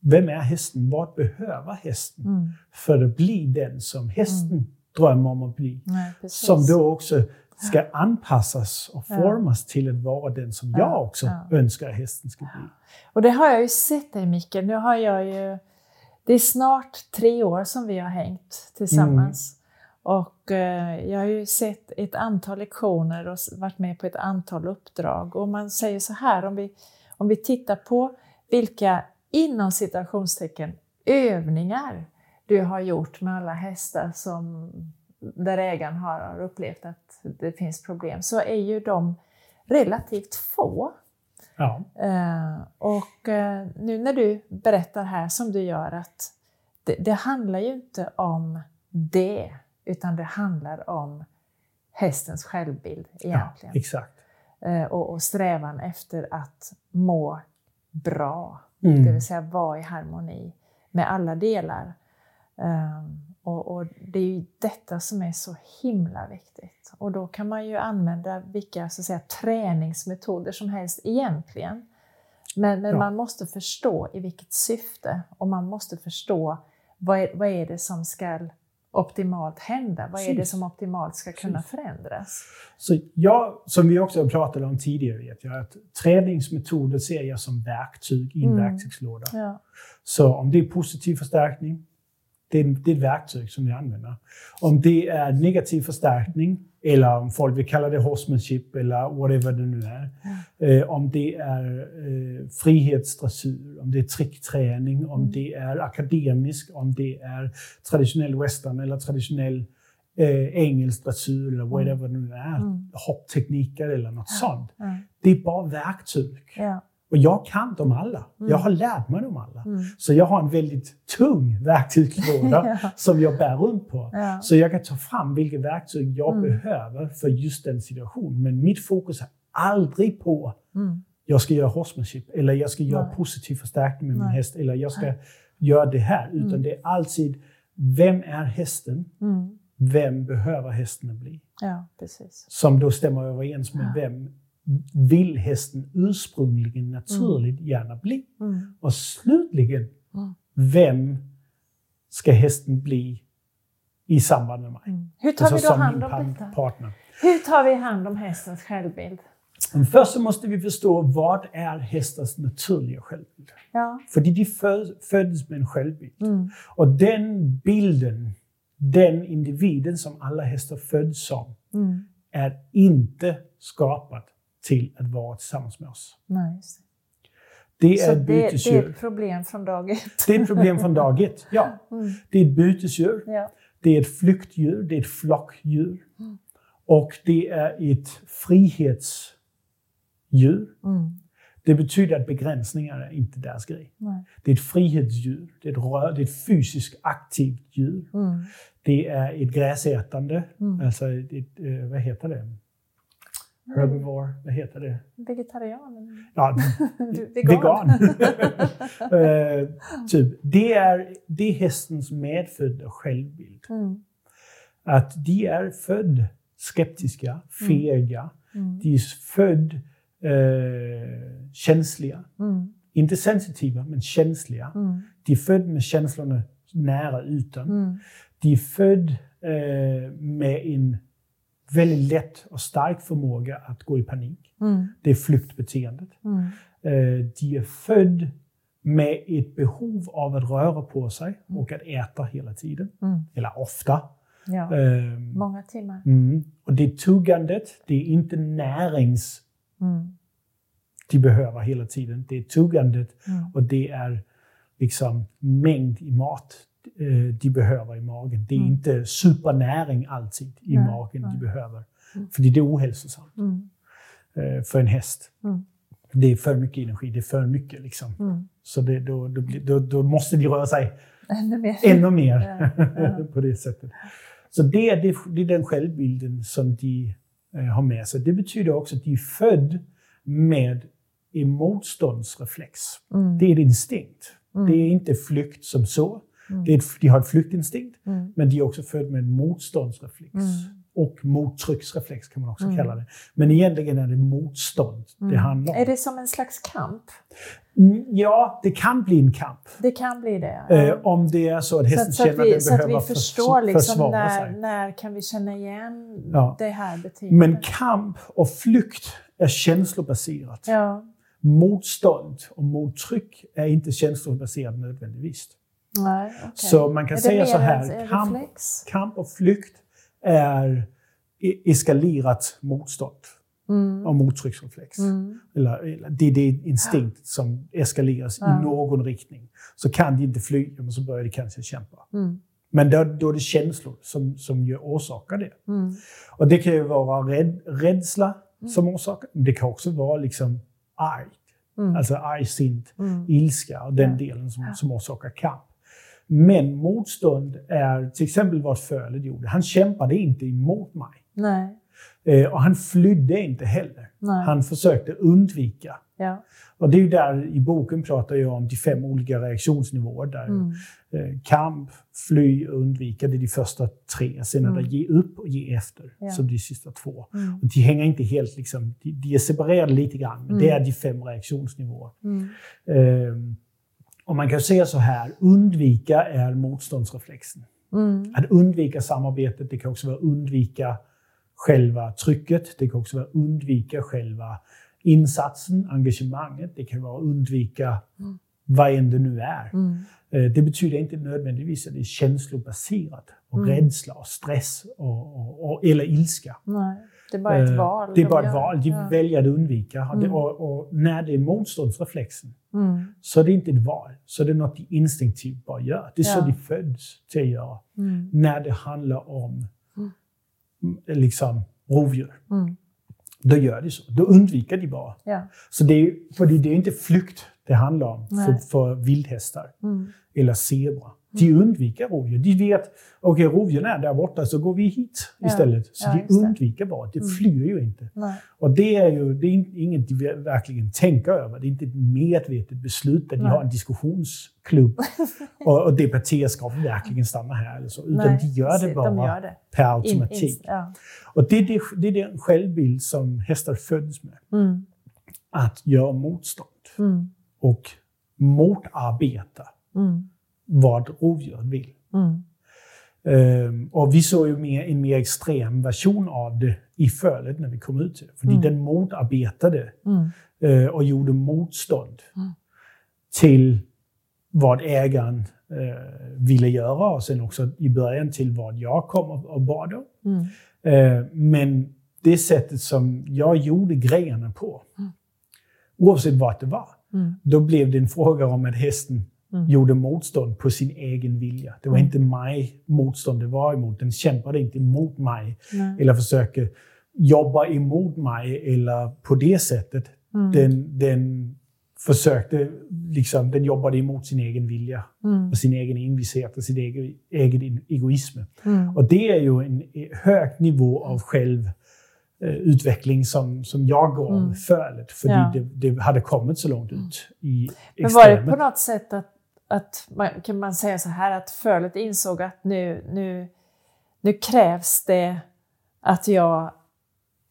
vem är hästen? Vad behöver hästen mm. för att bli den som hästen mm. drömmer om att bli? Nej, som då också ska anpassas och formas ja. till att vara den som jag också ja. önskar hästen ska bli. Och det har jag ju sett dig Micke. Nu har jag ju det är snart tre år som vi har hängt tillsammans. Mm. Och eh, jag har ju sett ett antal lektioner och varit med på ett antal uppdrag. Och man säger så här, om vi, om vi tittar på vilka inom citationstecken övningar du har gjort med alla hästar som, där ägaren har upplevt att det finns problem, så är ju de relativt få. Ja. Uh, och uh, nu när du berättar här som du gör att det, det, handlar ju inte om det, utan det handlar om hästens självbild egentligen. Ja, exakt. Uh, och, och, strävan efter att må bra, mm. det vill säga vara i harmoni med alla delar. Um, och, och, det är ju detta som är så himla viktigt. Och då kan man ju använda vilka så att säga, träningsmetoder som helst egentligen. Men, men ja. man måste förstå i vilket syfte och man måste förstå vad är, vad är det som ska optimalt hända? Vad är det som optimalt ska kunna förändras? Så jag, som vi också pratade om tidigare, vet jag, att träningsmetoder ser jag som verktyg i en mm. verktygslåda. Ja. Så om det är positiv förstärkning, det är, det är ett verktyg som vi använder. Om det är negativ förstärkning, eller om folk vill kalla det horsemanship eller whatever det nu är. Mm. Eh, om det är eh, frihetsdressur, om det är trickträning, om mm. det är akademiskt, om det är traditionell western eller traditionell eh, engelsk dressyr eller whatever det nu är, Mm. hopptekniker eller något sånt. Det är bara verktyg. Ja. Och jag kan dem alla. Mm. Jag har lärt mig dem alla. Mm. Så jag har en väldigt tung verktygslåda Ja. som jag bär runt på. Ja. Så jag kan ta fram vilka verktyg jag Mm. behöver för just den situationen. Men mitt fokus är aldrig på Mm. jag ska göra horsemanship eller jag ska göra Nej. positiv förstärkning med min Nej. häst eller jag ska göra det här. Utan Mm. det är alltid vem är hästen? Mm. Vem behöver hästen bli? Ja, precis. Som då stämmer överens med vem vill hästen ursprungligen naturligt gärna bli? Mm. Och slutligen, Mm. vem ska hästen bli i samband med mig? Mm. Hur tar Alltså vi då som hand om detta? partner. Hur tar vi hand om hästens självbild? Men först så måste vi förstå vad är hästens naturliga självbild? Ja. För de föds med en självbild. Mm. Och den bilden, den individen som alla hästar föds som, Mm. är inte skapad till att vara tillsammans med oss. Just det. Är det, det är ett problem från dag ett. Det är ett problem från dag ett. Ja. Mm. Det är ett bytesdjur. Ja. Det är ett flyktdjur, det är ett flockdjur. Mm. Och det är ett frihetsdjur. Mm. Det betyder att begränsningar är inte deras grej. Nej. Det är ett frihetsdjur, det är ett, rör, det är ett fysiskt aktivt djur. Mm. Det är ett gräsätande, Mm. alltså ett, ett, eh, vad heter det? Herbivore, vad heter det? Vegetarian? Ja, Du- vegan. Eh, typ. det, är, det är hästens medfödda självbild. Mm. Att de är född skeptiska, fega, Mm. de är född eh, känsliga. Mm. Inte sensitiva, men känsliga. Mm. De är född med känslorna nära ytan. Mm. De är född eh, med en väldigt lätt och stark förmåga att gå i panik. Mm. Det är flyktbeteendet. Mm. Eh, de är född med ett behov av att röra på sig och att äta hela tiden. Mm. Eller ofta. Ja. Eh, Många timmar. mm. Och det tuggandet, det är inte närings Mm. de behöver hela tiden. Det är tuggandet Mm. och det är liksom mängd i mat de behöver i magen. Det är Mm. inte supernäring alltid i Nej, magen de nej. behöver. Mm. För det är ohälsosamt Mm. eh, för en häst. Mm. Det är för mycket energi, det är för mycket. Liksom. Mm. Så det, då, då, då, då måste de röra sig Ännu mer. ännu mer Ja, på det sättet. Så det är, det, det är den självbilden som de eh, har med sig. Det betyder också att de är född med en motståndsreflex. Mm. Det är en instinkt. Det är inte flykt som så. Mm. Ett, de har ett flyktinstinkt, Mm. men de är också födda med en motståndsreflex. Mm. Och mottrycksreflex kan man också Mm. kalla det. Men egentligen är det motstånd det Mm. handlar om. Är det som en slags kamp? Ja, det kan bli en kamp. Det kan bli det. Eh, om det är så att så, hästen att- så, att känner att den så att vi förs- förstår liksom försvara när, sig. när kan vi känna igen Ja. det här beteendet. Men kamp och flykt är känslobaserat. Ja, Motstånd och mottryck är inte känslobaserat nödvändigtvis. Nej, okej. Så man kan säga så här, kamp, kamp och flykt är eskalerat motstånd Mm. och mottrycksreflex. Mm. Eller, det är det instinkt som eskaleras Ja. i någon riktning. Så kan de inte flyga, men så börjar de kanske kämpa. Mm. Men då, då är det känslor som, som gör, orsakar det. Mm. Och det kan ju vara rädd, rädsla Mm. som orsakar, men det kan också vara liksom arg. Mm. Alltså argsint, Mm. ilska och den Ja. delen som, som orsakar kamp. Men motstånd är till exempel vad Fölet gjorde. Han kämpade inte emot mig. Nej, Eh, och han flydde inte heller. nej. Han försökte undvika. ja. Och det är ju där i boken pratar jag om de fem olika reaktionsnivåer. Där Mm. eh, kamp, fly och undvika, det är de första tre. Sen är det Mm. ge upp och ge efter, Ja. som de sista två. Mm. Och de hänger inte helt, liksom, de, de är separerade lite grann, men Mm. det är de fem reaktionsnivåer. Mm. Och man kan säga så här, undvika är motståndsreflexen. Mm. Att undvika samarbetet, det kan också vara undvika själva trycket, det kan också vara undvika själva insatsen, engagemanget, det kan vara undvika Mm. vad än det nu är. Mm. Eh, Det betyder inte nödvändigtvis att det är känslobaserat och Mm. rädsla och stress och, och, och, eller ilska. Nej, det är bara ett Eh, val. Det är bara ett val. De Ja. väljer att undvika. Mm. Och, och när det är motståndsreflexen Mm. så är det inte ett val. Så det är något de instinktivt bara gör. Det är så Ja. de föds till att göra. Mm. När det handlar om Mm. liksom, rovdjur. Mm. Då gör de så. Då undviker de bara. Ja. Så det är, för det är inte flykt det handlar om för, för vildhästar mm. eller zebra. De undviker rovdjur. De vet, okej okay, rovdjuren är där borta så går vi hit ja. istället. Så ja, de undviker bara, de mm. flyr ju inte. Nej. Och det är ju det är inget de verkligen tänker över. Det är inte ett medvetet beslut där de har en diskussionsklubb och, och debatterar, ska vi verkligen stanna här? Eller så. Utan Nej, de gör det bara de gör det. per automatik. In, in, ja. Och det är, det, det är den självbild som hästar föds med. Mm. Att göra motstånd. Mm. Och motarbeta. Mm vad rovdjuret vill. Mm. Um, och vi såg ju mer, en mer extrem version av det i fölet när vi kom ut. För mm. den motarbetade mm. uh, och gjorde motstånd mm. till vad ägaren uh, ville göra och sen också i början till vad jag kom och, och bad om. Uh, men det sättet som jag gjorde grejerna på, mm. oavsett vad det var, mm. då blev det en fråga om att hästen mm. gjorde motstånd på sin egen vilja. Det var mm. inte mig motstånd det var emot. Den kämpade inte emot mig Nej. eller försöker jobba emot mig eller på det sättet. Mm. Den, den försökte, liksom, den jobbade emot sin egen vilja mm. och sin egen envishet och sin egen, egen egoism. Mm. Och det är ju en hög nivå av själv utveckling som, som jag gav mm. fölet. För ja. det, det, hade kommit så långt ut i extremen. Men var det på något sätt att att man, kan man säga så här att fölet insåg att nu, nu, nu krävs det att jag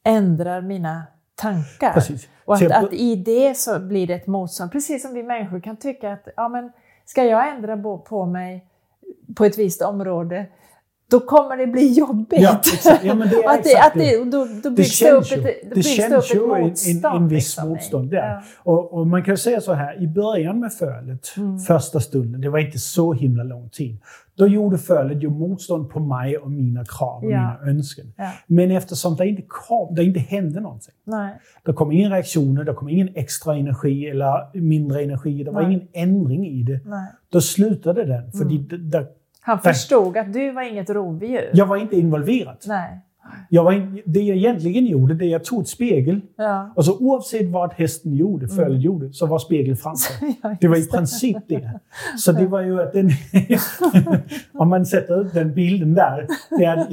ändrar mina tankar. Precis. Och att, att, i det så blir det ett motstånd. Precis som vi människor kan tycka att ja, men ska jag ändra på, på mig på ett visst område då kommer det bli jobbigt. Ja, ja, men det är att det, att det, då, då byggs det, upp ett, det det upp ett motstånd. En, en viss liksom. motstånd där. Ja. Och, och, man kan säga så här, i början med fölet, mm. första stunden, det var inte så himla lång tid. Då gjorde fölet ju motstånd på mig och mina krav och ja. mina önskan. Ja. Men eftersom det inte, kom, det inte hände någonting. Nej. Det kom ingen reaktioner, det kom ingen extra energi eller mindre energi. Det var Nej. ingen ändring i det. Nej. Då slutade den. För mm. det, han förstod att du var inget rovdjur? Jag var inte involverad. Nej. Jag var in, det jag egentligen gjorde, det jag tog ett spegel. Ja. Och så oavsett vad hästen gjorde, mm. följt gjorde, så var spegeln framför. ja, det var i princip det. Så det var ju att den... om man sätter ut den bilden där. där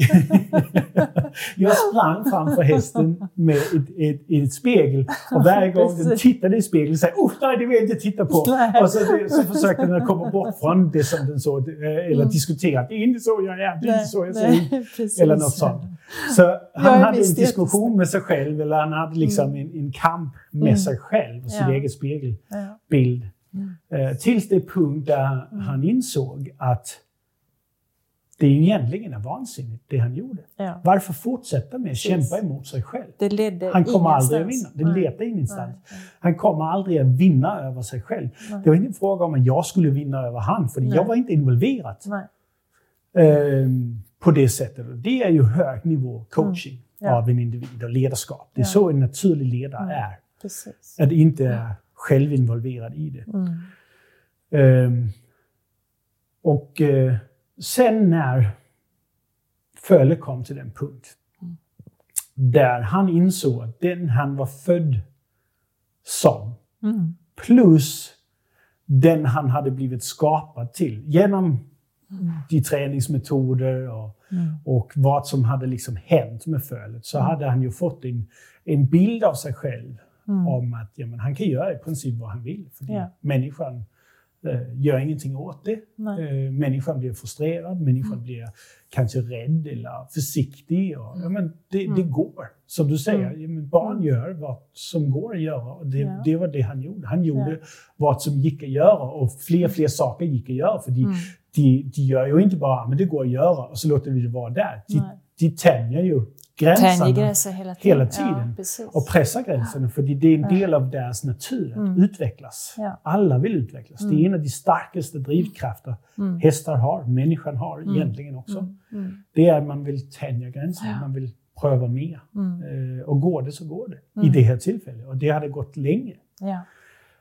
jag sprang framför hästen med ett, ett, ett spegel. Och varje gång den tittade i spegeln sa oh, nej, det vill jag inte titta på. Nej. Och så, så försökte den komma bort från det som den såg. Eh, eller mm. diskutera. Det är inte så jag är, det är inte så jag ser ut. Eller något sånt. Så han hade en diskussion med sig själv, eller han hade liksom mm. en, en, kamp med mm. sig själv och sin ja. egen spegelbild. Ja. Uh, tills det punkt där han insåg att det är egentligen är vansinnigt det han gjorde. Ja. Varför fortsätta med att kämpa emot sig själv? Det ledde han kommer aldrig att vinna. Det ledde ingenstans. Nej. Han kommer aldrig att vinna över sig själv. Nej. Det var inte en fråga om att jag skulle vinna över han, för jag var inte involverad. Um, på det sättet. Det är ju hög nivå coaching mm. ja. av en individ och ledarskap. Det är ja. så en naturlig ledare mm. är. Precis. Att inte är självinvolverad i det. Um, och uh, sen när Fölle kom till den punkt mm. där han insåg att den han var född som, mm. plus den han hade blivit skapad till genom Mm. de träningsmetoder och, mm. och vad som hade liksom hänt med fölet så mm. hade han ju fått en, en bild av sig själv mm. om att ja, men han kan göra i princip vad han vill. För ja. människan eh, gör ingenting åt det. Eh, människan blir frustrerad, människan mm. blir kanske rädd eller försiktig. Och, ja, men det, det går. Som du säger, mm. barn gör vad som går att göra. Och det, ja. det var det han gjorde. Han gjorde ja. vad som gick att göra och fler fler saker gick att göra. För de, mm de, gör ju inte bara men det går att göra och så låter vi det vara där. De, de tänjer ju gränserna gränser hela tiden, hela tiden. Ja, och pressar gränserna ja. för det är en del av deras natur att mm. utvecklas. Ja. Alla vill utvecklas. Mm. Det är mm. en av de starkaste drivkrafter mm. hästar har, människan har mm. egentligen också. Mm. mm. Det är att man vill tänja gränserna, man vill pröva mer. Eh, och går det så går det. I det här tillfället. Och det hade gått länge.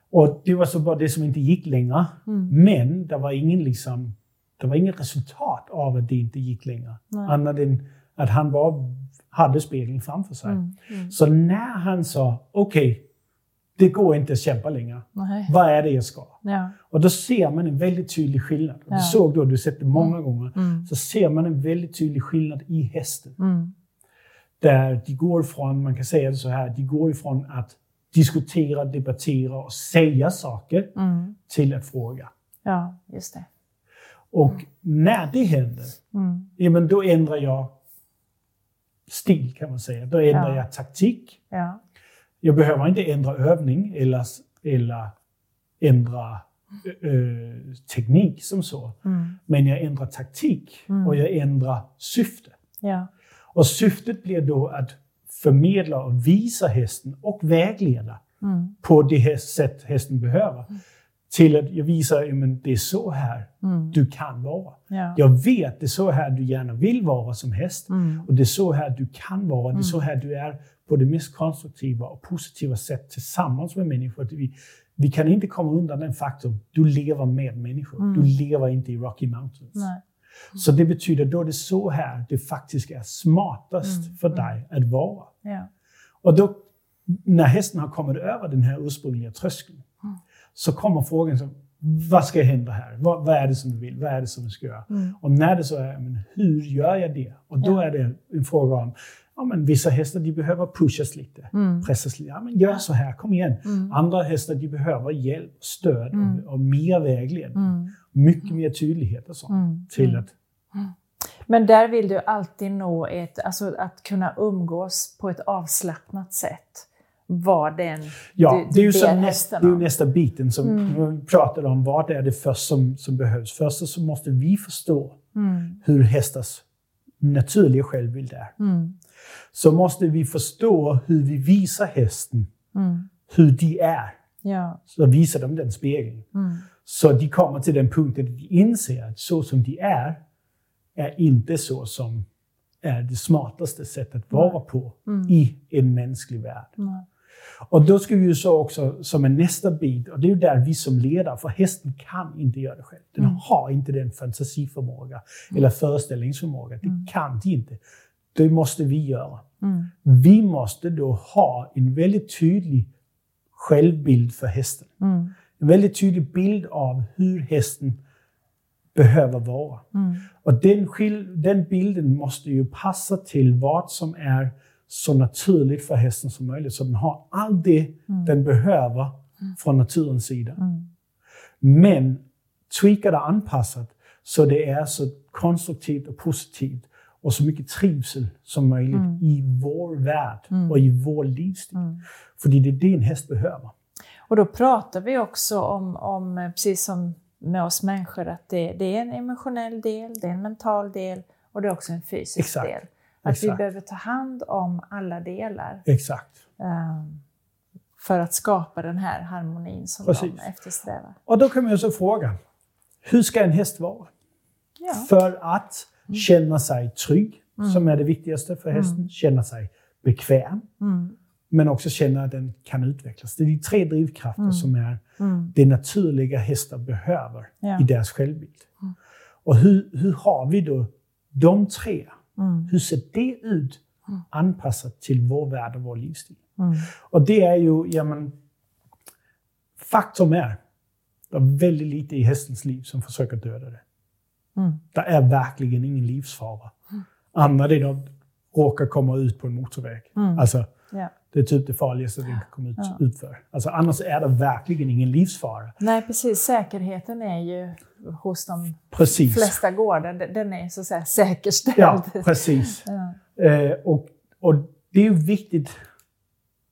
Och det var så bara det som inte gick längre. Men det var ingen liksom det var inget resultat av att det inte gick längre. Nej. Annat än Att han bara hade spegeln framför sig. Mm. Mm. Så när han sa, okej, okay, det går inte att kämpa längre. Nej. Vad är det jag ska? Ja. Och då ser man en väldigt tydlig skillnad. Ja. Du såg då, du sett det många mm. gånger, mm. så ser man en väldigt tydlig skillnad i hästen. Mm. Där de går från, man kan säga det så här, de går ifrån att diskutera, debattera och säga saker mm. till att fråga. Ja, just det. Och när det händer, mm. ja, men då ändrar jag stil kan man säga. Då ändrar ja. jag taktik. Ja. Jag behöver inte ändra övning eller, eller ändra äh, teknik som så. Mm. Men jag ändrar taktik mm. och jag ändrar syfte. Ja. Och syftet blir då att förmedla och visa hästen och vägleda mm. på det sätt hästen behöver. Mm. Till att jag visar att det är så här mm. du kan vara. Ja. Jag vet det är så här du gärna vill vara som häst. Mm. Och det är så här du kan vara. Det är så här du är på det mest konstruktiva och positiva sätt tillsammans med människor. Vi, vi kan inte komma undan den faktum du lever med människor. Mm. Du lever inte i Rocky Mountains. Nej. Så det betyder då det är så här det faktiskt är smartast mm. för dig att vara. Ja. Och då, när hästen har kommit över den här ursprungliga tröskeln, mm. så kommer frågan som, vad ska hända här? Vad, vad, är det som du vill? Vad är det som du ska göra? Mm. Och när det så är, men hur gör jag det? Och då ja. är det en fråga om, ja, men vissa hästar de behöver pushas lite, mm. pressas lite. Ja, men gör så här, kom igen. Mm. Andra hästar de behöver hjälp, stöd mm. och, och, mer vägledning. Mm. Mycket mer tydlighet och sånt. Mm. Till mm. att, men där vill du alltid nå ett, alltså att kunna umgås på ett avslappnat sätt. Var den Ja, du, det är ju nästa, det är nästa biten som mm. vi pratade om. Vad är det först som, som behövs? Först så måste vi förstå hur hästars naturliga självbild är. Mm så måste vi förstå hur vi visar hästen mm. hur de är. Ja. Så visar dem den spegeln. Mm. Så de kommer till den punkten att de inser att så som de är, är inte så som är det smartaste sättet att vara på mm. i en mänsklig värld. Och då ska vi ju så också, som en nästa bit, och det är ju där vi som ledare, för hästen kan inte göra det själv. Den mm. har inte den fantasiförmåga mm. eller föreställningsförmåga. Det mm. kan de inte. Det måste vi göra. Mm. Vi måste då ha en väldigt tydlig självbild för hästen. Mm. En väldigt tydlig bild av hur hästen behöver vara. Mm. Och den, den bilden måste ju passa till vad som är så naturligt för hästen som möjligt. Så den har allt det mm. den behöver från naturens sida. Mm. Men tweakar det anpassat så det är så konstruktivt och positivt och så mycket trivsel som möjligt mm. i vår värld mm. och i vår livsstil. Mm. För det är det en häst behöver. Och då pratar vi också om, om precis som med oss människor, att det, det, är en emotionell del, det är en mental del och det är också en fysisk Exakt. del. Att Exakt. vi behöver ta hand om alla delar. Exakt. Um, för att skapa den här harmonin som Precis. de eftersträvar. Och då kan man ju så fråga, hur ska en häst vara? Ja. För att. Känna sig trygg, mm. som är det viktigaste för hästen. Mm. Känna sig bekväm. Men också känna att den kan utvecklas. Det är de tre drivkrafter som är det naturliga hästar behöver ja. i deras självbild. Och hur, hur har vi då de tre? Hur ser det ut anpassat till vår värld och vår livsstil? Och det är ju, ja men, faktum är, det är väldigt lite i hästens liv som försöker döda det. Mm. Det är verkligen ingen livsfara. Mm. Annat än att råka komma ut på en motorväg. Mm. Alltså, ja. Det är typ det farligaste vi kan komma ut, ja. ut för. Alltså, annars är det verkligen ingen livsfara. Nej, precis. Säkerheten är ju hos de precis. flesta gårdar, den är så att säga säkerställd. Ja, precis. ja. Eh, och, och det är viktigt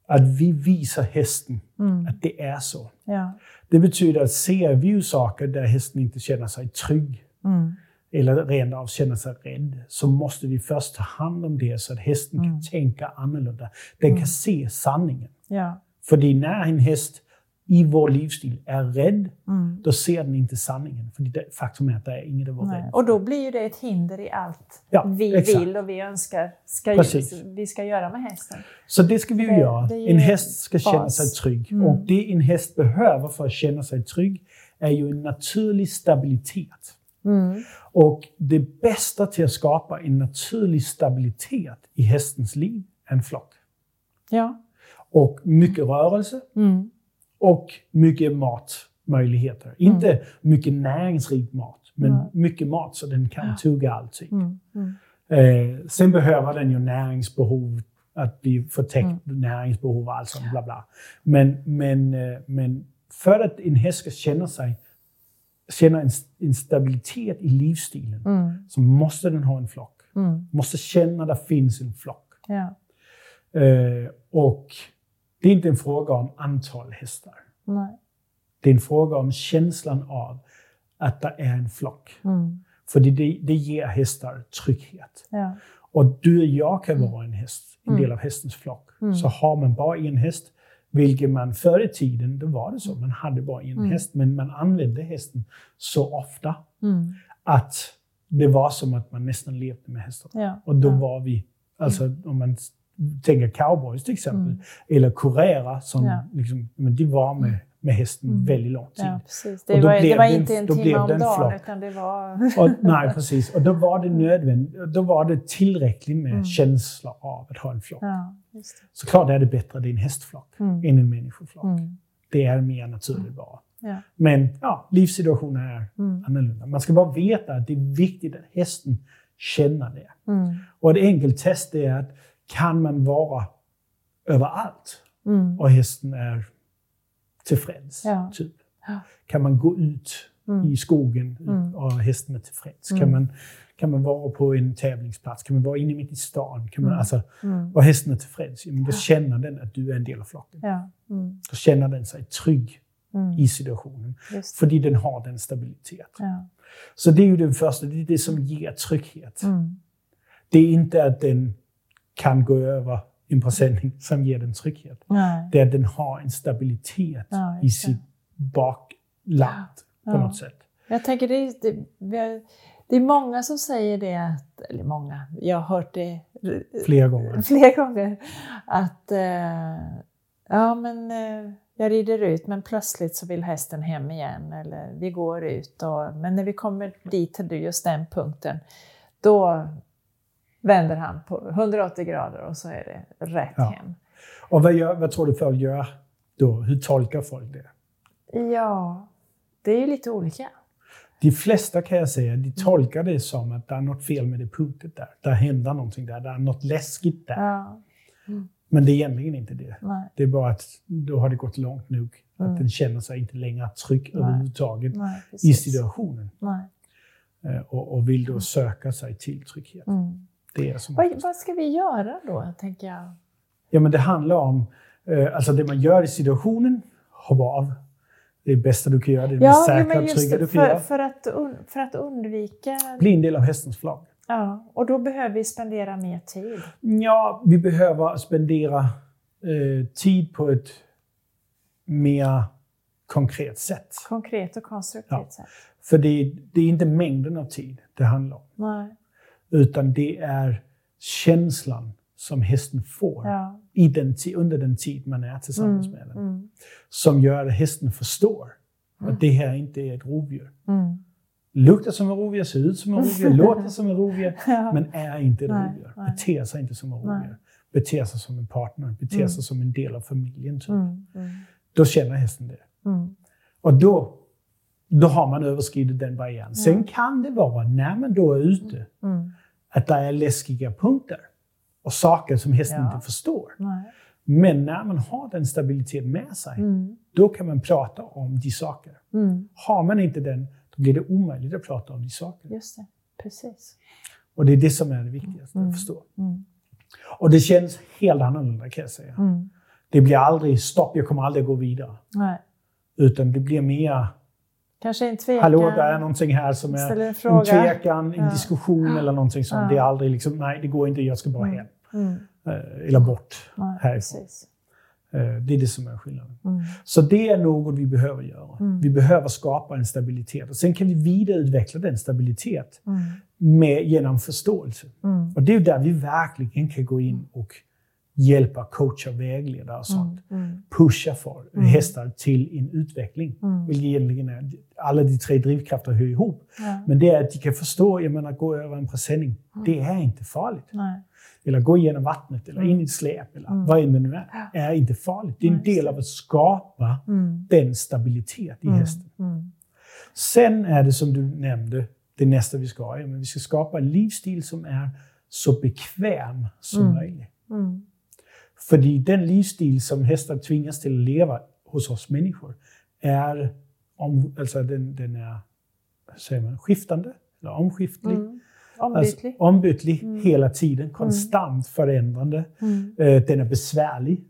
att vi visar hästen mm. att det är så. Ja. Det betyder att ser vi saker där hästen inte känner sig trygg, Mm. Eller rent av känner sig rädd. Så måste vi först ta hand om det så att hästen mm. kan tänka annorlunda. Den kan mm. se sanningen. Ja. För när en häst i vår livsstil är rädd, mm. då ser den inte sanningen. För det, faktum är att det är inget att vara rädd Och då blir det ett hinder i allt ja, vi exakt. vill och vi önskar ska, vi ska göra med hästen. Så det ska vi ju göra. En häst ska bas. känna sig trygg. Mm. Och det en häst behöver för att känna sig trygg är ju en naturlig stabilitet. Mm. Och det bästa till att skapa en naturlig stabilitet i hästens liv är en flock. Ja. Och mycket rörelse mm. och mycket matmöjligheter. Mm. Inte mycket näringsrik mat, men mm. mycket mat så den kan tugga alltid. Mm. Mm. Eh, sen behöver den ju näringsbehov, att vi får täckt mm. näringsbehov och allt sånt. Bla bla. Men, men, eh, men för att en häst ska känna sig känna en, en stabilitet i livsstilen mm. så måste den ha en flock. Mm. Måste känna att det finns en flock. Ja. Eh, och det är inte en fråga om antal hästar. Nej. Det är en fråga om känslan av att det är en flock. Mm. För det, det ger hästar trygghet. Ja. Och du och jag kan vara en häst, en mm. del av hästens flock. Mm. Så har man bara en häst, vilket man förr i tiden, då var det så, man hade bara en mm. häst, men man använde hästen så ofta mm. att det var som att man nästan levde med hästar. Ja. Och då ja. var vi, alltså om man tänker cowboys till exempel, mm. eller kurera, som ja. liksom, men de var med med hästen mm. väldigt lång tid. Ja, precis. Det, var, det var inte en timme om dagen, utan det var... och, nej, precis. Och då var det nödvändigt. Då var det tillräckligt med mm. känsla av att ha en flock. Ja, Såklart är det bättre att det är en hästflock mm. än en människoflock. Mm. Det är mer naturligt bara. Ja. Men ja, livssituationen är mm. annorlunda. Man ska bara veta att det är viktigt att hästen känner det. Mm. Och ett enkelt test är att kan man vara överallt mm. och hästen är tillfreds. Ja. Typ. Kan man gå ut mm. i skogen mm. och hästen är tillfreds? Mm. Kan, man, kan man vara på en tävlingsplats? Kan man vara inne mitt i stan? Kan man, Mm. alltså, Mm. och hästen är tillfreds, ja, men då känner den att du är en del av flocken. Mm. Då känner den sig trygg Mm. i situationen. För den har den stabilitet. Ja. Så det är ju det första, det är det som ger trygghet. Mm. Det är inte att den kan gå över en presenning som ger den trygghet. Nej. Det är att den har en stabilitet Ja, i sitt bakland på Ja. något sätt. Jag tänker det är, det, det är många som säger det, att, eller många, jag har hört det Flera gånger. flera gånger, att eh, ja men eh, jag rider ut men plötsligt så vill hästen hem igen eller vi går ut och, men när vi kommer dit till just den punkten då vänder han på 180 grader och så är det rätt Ja. hem. Och vad, gör, vad tror du folk gör då? Hur tolkar folk det? Ja, det är ju lite olika. De flesta kan jag säga, de tolkar det som att det är något fel med det punktet där. Det händer någonting där, det är något läskigt där. Ja, Men det är egentligen inte det. nej, Det är bara att då har det gått långt nog. Att Mm. den känner sig inte längre trygg Nej. överhuvudtaget nej, i situationen. Eh, Och, och vill då söka sig till trygghet. Mm. Det som Vad, vad ska vi göra då, tänker jag? Ja, men det handlar om, eh, alltså det man gör i situationen, hoppa av. Det är det bästa du kan göra, det är det mest Ja, jo, säkra och trygga du kan för, göra. för, att, för att undvika... Bli en del av hästens flock. Ja, och då behöver vi spendera mer tid. Ja, vi behöver spendera eh, tid på ett mer konkret sätt. Konkret och konstruktivt Ja. sätt. För det, är- det är inte mängden av tid det handlar om, Nej. Utan det är känslan som hästen får Ja. i den, under den tid man är tillsammans Mm, med den. mm, Som gör att hästen förstår att det här inte är ett rovdjur. mm. Luktar som en rovdjur, ser ut som en rovdjur, låter som en rovdjur, Ja. men är inte ett Nej, rovdjur. nej. Beter sig inte som en rovdjur. Beter sig som en partner, beter Mm. sig som en del av familjen. Typ. Mm, mm, Då känner hästen det. mm. Och då, då har man överskridit den barriären. Sen kan det vara, när man då är ute, Mm. att det är läskiga punkter och saker som hästen Ja. inte förstår. Nej. Men när man har den stabiliteten med sig, Mm. då kan man prata om de saker. Mm. Har man inte den, då blir det omöjligt att prata om de saker. Just det, precis. Och det är det som är det viktigaste Mm. att förstå. Mm. Och det känns helt annorlunda kan jag säga. Mm. Det blir aldrig stopp, jag kommer aldrig gå vidare. Nej. Utan det blir mer, Kanske en tvekan. hallå, det är någonting här som är en en fråga. tvekan, en Ja. diskussion eller någonting sånt. Ja. Det är aldrig liksom, nej det går inte, jag ska bara Mm. hem. Mm. Eh, Eller bort Nej, härifrån. precis. Eh, Det är det som är skillnaden. Mm. Så det är något vi behöver göra. Mm. Vi behöver skapa en stabilitet. Och sen kan vi vidareutveckla den stabilitet Mm. med, genom förståelse. Mm. Och det är där vi verkligen kan gå in och hjälpa, coacha, vägleda och sånt. Mm, mm. Pusha för mm. hästar till en utveckling. Mm. Vilket egentligen är, alla de tre drivkrafter hör ihop. Ja. Men det är att de kan förstå, jag menar gå över en presenning, mm. det är inte farligt. Nej. Eller gå igenom vattnet eller in i ett släp eller mm. vad än det nu är. är inte farligt. Det är en del av att skapa den stabilitet i hästen. Sen är det som du nämnde, det nästa vi ska ha, vi ska skapa en livsstil som är så bekväm som möjligt. Mm. För den livsstil som hästar tvingas till att leva hos oss människor är, om, alltså den, den är säger man, skiftande, eller omskiftlig. Mm. Ombytlig. Alltså, ombytlig mm. hela tiden, konstant mm. förändrande. Mm. Uh, den är besvärlig.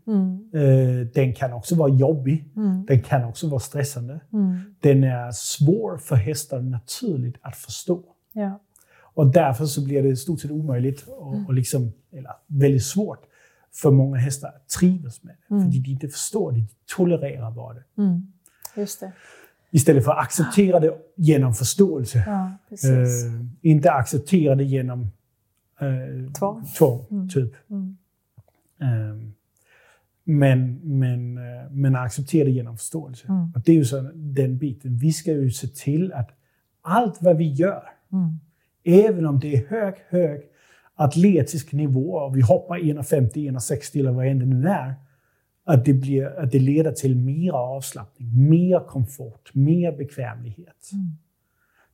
Uh, den kan också vara jobbig. Mm. Den kan också vara stressande. Mm. Den är svår för hästar naturligt att förstå. Ja. Och därför så blir det i stort sett omöjligt, och, och liksom, eller väldigt svårt, för många hästar att trivas med det. Mm. För de inte förstår det, de tolererar bara det. Mm. Just det. Istället för att acceptera det genom förståelse. Ja, uh, inte acceptera det genom uh, tvång, tvång mm. typ. Mm. Uh, men, men, uh, men acceptera det genom förståelse. Mm. Och det är ju så den biten. Vi ska ju se till att allt vad vi gör, mm. även om det är hög, hög atletisk nivå vi hoppar 1,50, 1,60 eller vad det nu är, att det, blir, att det leder till mer avslappning, mer komfort, mer bekvämlighet. Mm.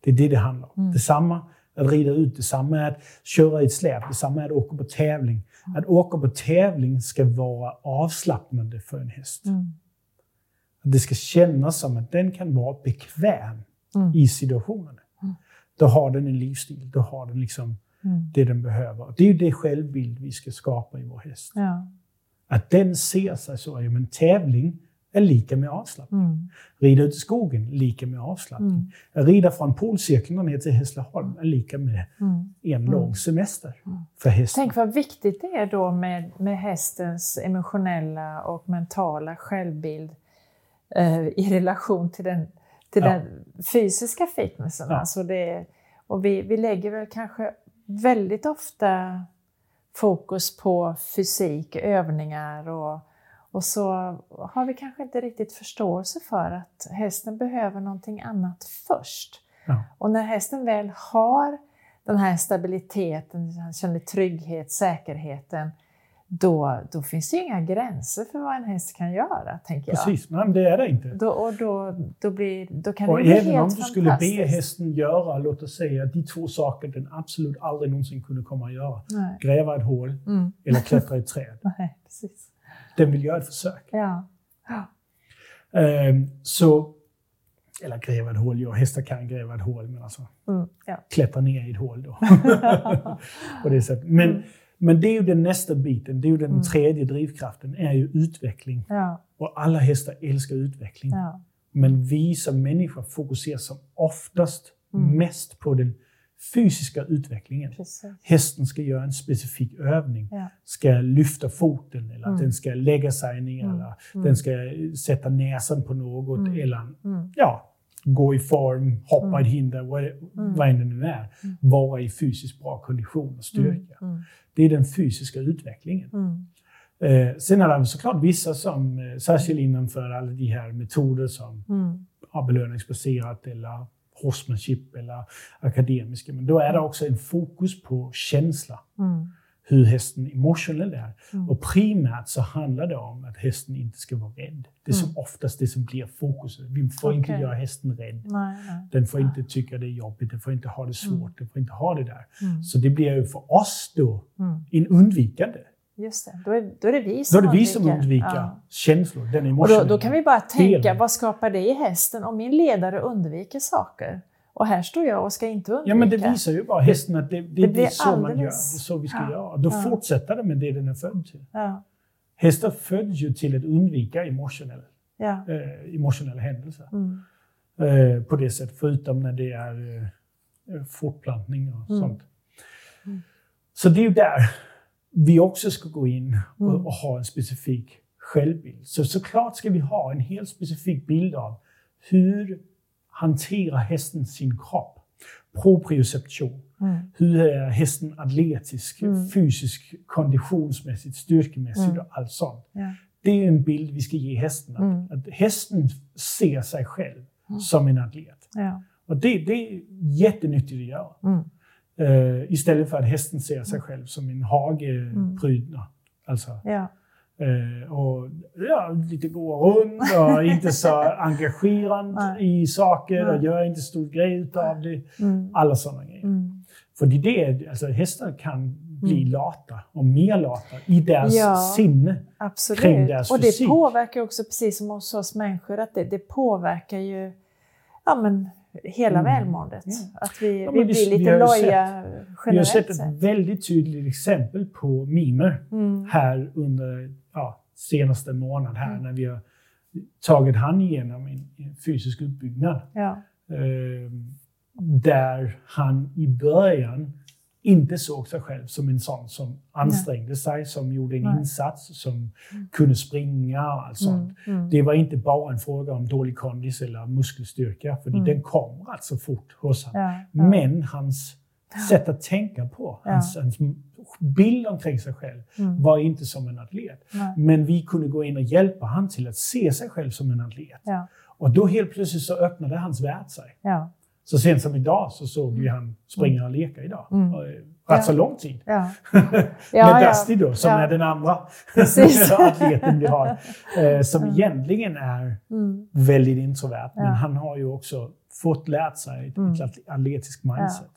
Det är det det handlar om. Mm. Detsamma att rida ut, detsamma är att köra i ett släp, detsamma är att åka på tävling. Mm. Att åka på tävling ska vara avslappnande för en häst. Mm. Att det ska kännas som att den kan vara bekväm mm. i situationen. Mm. Då har den en livsstil, då har den liksom mm. det den behöver. Det är ju det självbild vi ska skapa i vår häst. Ja. Att den ser sig så, att en tävling är lika med avslappning. Mm. Rida ut i skogen, lika med avslappning. Mm. Rida från polcirkeln ner till Hässleholm är lika med mm. en mm. lång semester mm. för hästen. Tänk vad viktigt det är då med, med hästens emotionella och mentala självbild eh, i relation till den, till ja. den fysiska fitnessen. Ja. Alltså det, och vi, vi lägger väl kanske väldigt ofta fokus på fysik, övningar och, och så har vi kanske inte riktigt förståelse för att hästen behöver någonting annat först. Ja. Och när hästen väl har den här stabiliteten, han känner trygghet, säkerheten, då, då finns det ju inga gränser för vad en häst kan göra, tänker jag. Precis, men det är det inte. Då, och då, då, blir, då kan och det bli även om du skulle be hästen göra, låt oss säga, de två saker den absolut aldrig någonsin kunde komma att göra. Nej. Gräva ett hål mm. eller klättra i ett träd. Nej, precis. Den vill göra ett försök. Ja. ja. Um, så, eller gräva ett hål, ja hästar kan gräva ett hål, men alltså mm, ja. klättra ner i ett hål då. På det sättet. Men, mm. Men det är ju den nästa biten, det är ju den mm. tredje drivkraften, är ju utveckling. Ja. Och alla hästar älskar utveckling. Ja. Men vi som människor fokuserar som oftast mm. mest på den fysiska utvecklingen. Precis. Hästen ska göra en specifik övning, ja. ska lyfta foten eller mm. den ska lägga sig ner mm. eller mm. den ska sätta näsan på något mm. eller ja, gå i form, hoppa mm. ett hinder, vad, mm. vad det nu är. Mm. Vara i fysiskt bra kondition och styrka. Mm. mm. Det är den fysiska utvecklingen. Mm. Eh, sen är det såklart vissa som, eh, särskilt innanför alla de här metoder som mm. är belöningsbaserat eller horsemanship eller akademiska, men då är det också en fokus på känsla. Mm hur hästen emotionell är. Mm. Och primärt så handlar det om att hästen inte ska vara rädd. Det är mm. som oftast det som blir fokuset. Vi får okay. inte göra hästen rädd. Nej, nej. Den får inte tycka det är jobbigt, den får inte ha det svårt, mm. den får inte ha det där. Mm. Så det blir ju för oss då mm. en undvikande. Just det, då är, då är det vi som då är det vi som undviker ja. känslor, den emotionella och då, då kan vi bara tänka, delen. vad skapar det i hästen om min ledare undviker saker? Och här står jag och ska inte undvika. Ja, men det visar ju bara hästen att det, det, det är så alldeles... man gör. Det är så vi ska ja. göra. Då ja. fortsätter det med det den är född till. Ja. Hästar föds ju till att undvika emotionella, ja. eh, emotionella händelser. Mm. Eh, på det sättet, förutom när det är eh, fortplantning och mm. sånt. Mm. Så det är ju där vi också ska gå in och, mm. och, ha en specifik självbild. Så såklart ska vi ha en helt specifik bild av hur hanterar hästen sin kropp? proprioception. Mm. Hur är hästen atletisk, mm. fysisk, konditionsmässigt, styrkemässigt mm. och allt sånt. Ja. Det är en bild vi ska ge hästen. Att, mm. att hästen ser sig själv mm. som en atlet. Ja. Och det, det är jättenyttigt att göra. Uh, istället för att hästen ser sig själv som en hageprydnad. Alltså, ja. Uh, och ja, lite gå runt och inte så engagerad i saker och gör inte stor grej utav det. Mm. Alla sådana grejer. Mm. För det är alltså hästar kan bli mm. lata och mer lata i deras ja, sinne absolut. kring deras Och det fysik. påverkar också, precis som hos oss människor, att det, det påverkar ju ja, men, hela mm. välmåendet. Ja. Att vi, ja, vi blir lite vi loja generellt Vi har sett ett sett. väldigt tydligt exempel på mimer mm. här under ja, senaste månaden här mm. när vi har tagit han igenom en, en fysisk utbyggnad. Ja. Eh, där han i början inte såg sig själv som en sån som ansträngde Nej. sig, som gjorde en Nej. insats, som mm. kunde springa och allt sånt. Mm. Mm. Det var inte bara en fråga om dålig kondis eller muskelstyrka, för mm. den kommer alltså fort hos honom. Ja, ja. Men hans sätt att tänka på, ja. hans, hans bild omkring sig själv mm. var inte som en atlet. Nej. Men vi kunde gå in och hjälpa honom till att se sig själv som en atlet. Och då helt plötsligt så öppnade hans värld sig. Så sent som idag så såg vi han springa och leka idag. Mm. Rätt ja. så lång tid. Ja. Ja, Med Dusty då, som är den andra atleten vi har. Eh, som mm. egentligen är mm. väldigt introvert. Men han har ju också fått lärt sig ett mm. atletiskt mindset.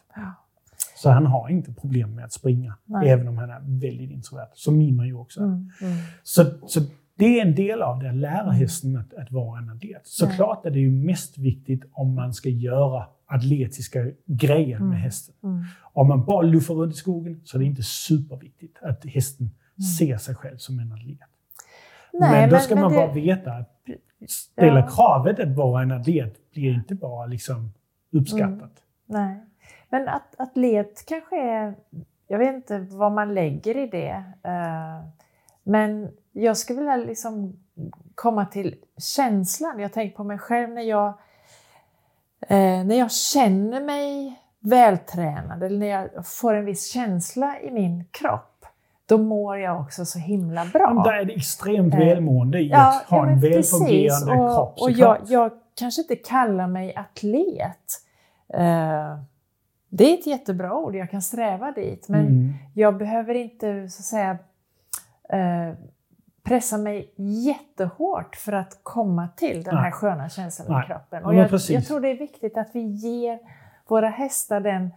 Så han har inte problem med att springa, Nej. även om han är väldigt introvert. Som Mima ju också är. Mm. Mm. Så, så det är en del av det, att lära hästen att, att vara en atlet. Såklart är det ju mest viktigt om man ska göra atletiska grejer mm. med hästen. Mm. Om man bara luffar runt i skogen så är det inte superviktigt att hästen mm. ser sig själv som en atlet. Nej, men då ska men, man men bara det... veta att ställa ja. kravet att vara en atlet blir inte bara liksom uppskattat. Mm. Nej. Men att, atlet kanske är, jag vet inte vad man lägger i det. Uh, men jag skulle vilja liksom komma till känslan. Jag tänker på mig själv när jag Eh, när jag känner mig vältränad eller när jag får en viss känsla i min kropp, då mår jag också så himla bra. Men där är det extremt eh, välmående i ja, att ha en välfungerande kropp. Och jag, jag, kanske inte kallar mig atlet. Eh, det är ett jättebra ord, jag kan sträva dit, men mm. jag behöver inte så att säga eh, pressa mig jättehårt för att komma till den här sköna känslan Nej. i kroppen. Och jag, jag, tror det är viktigt att vi ger våra hästar den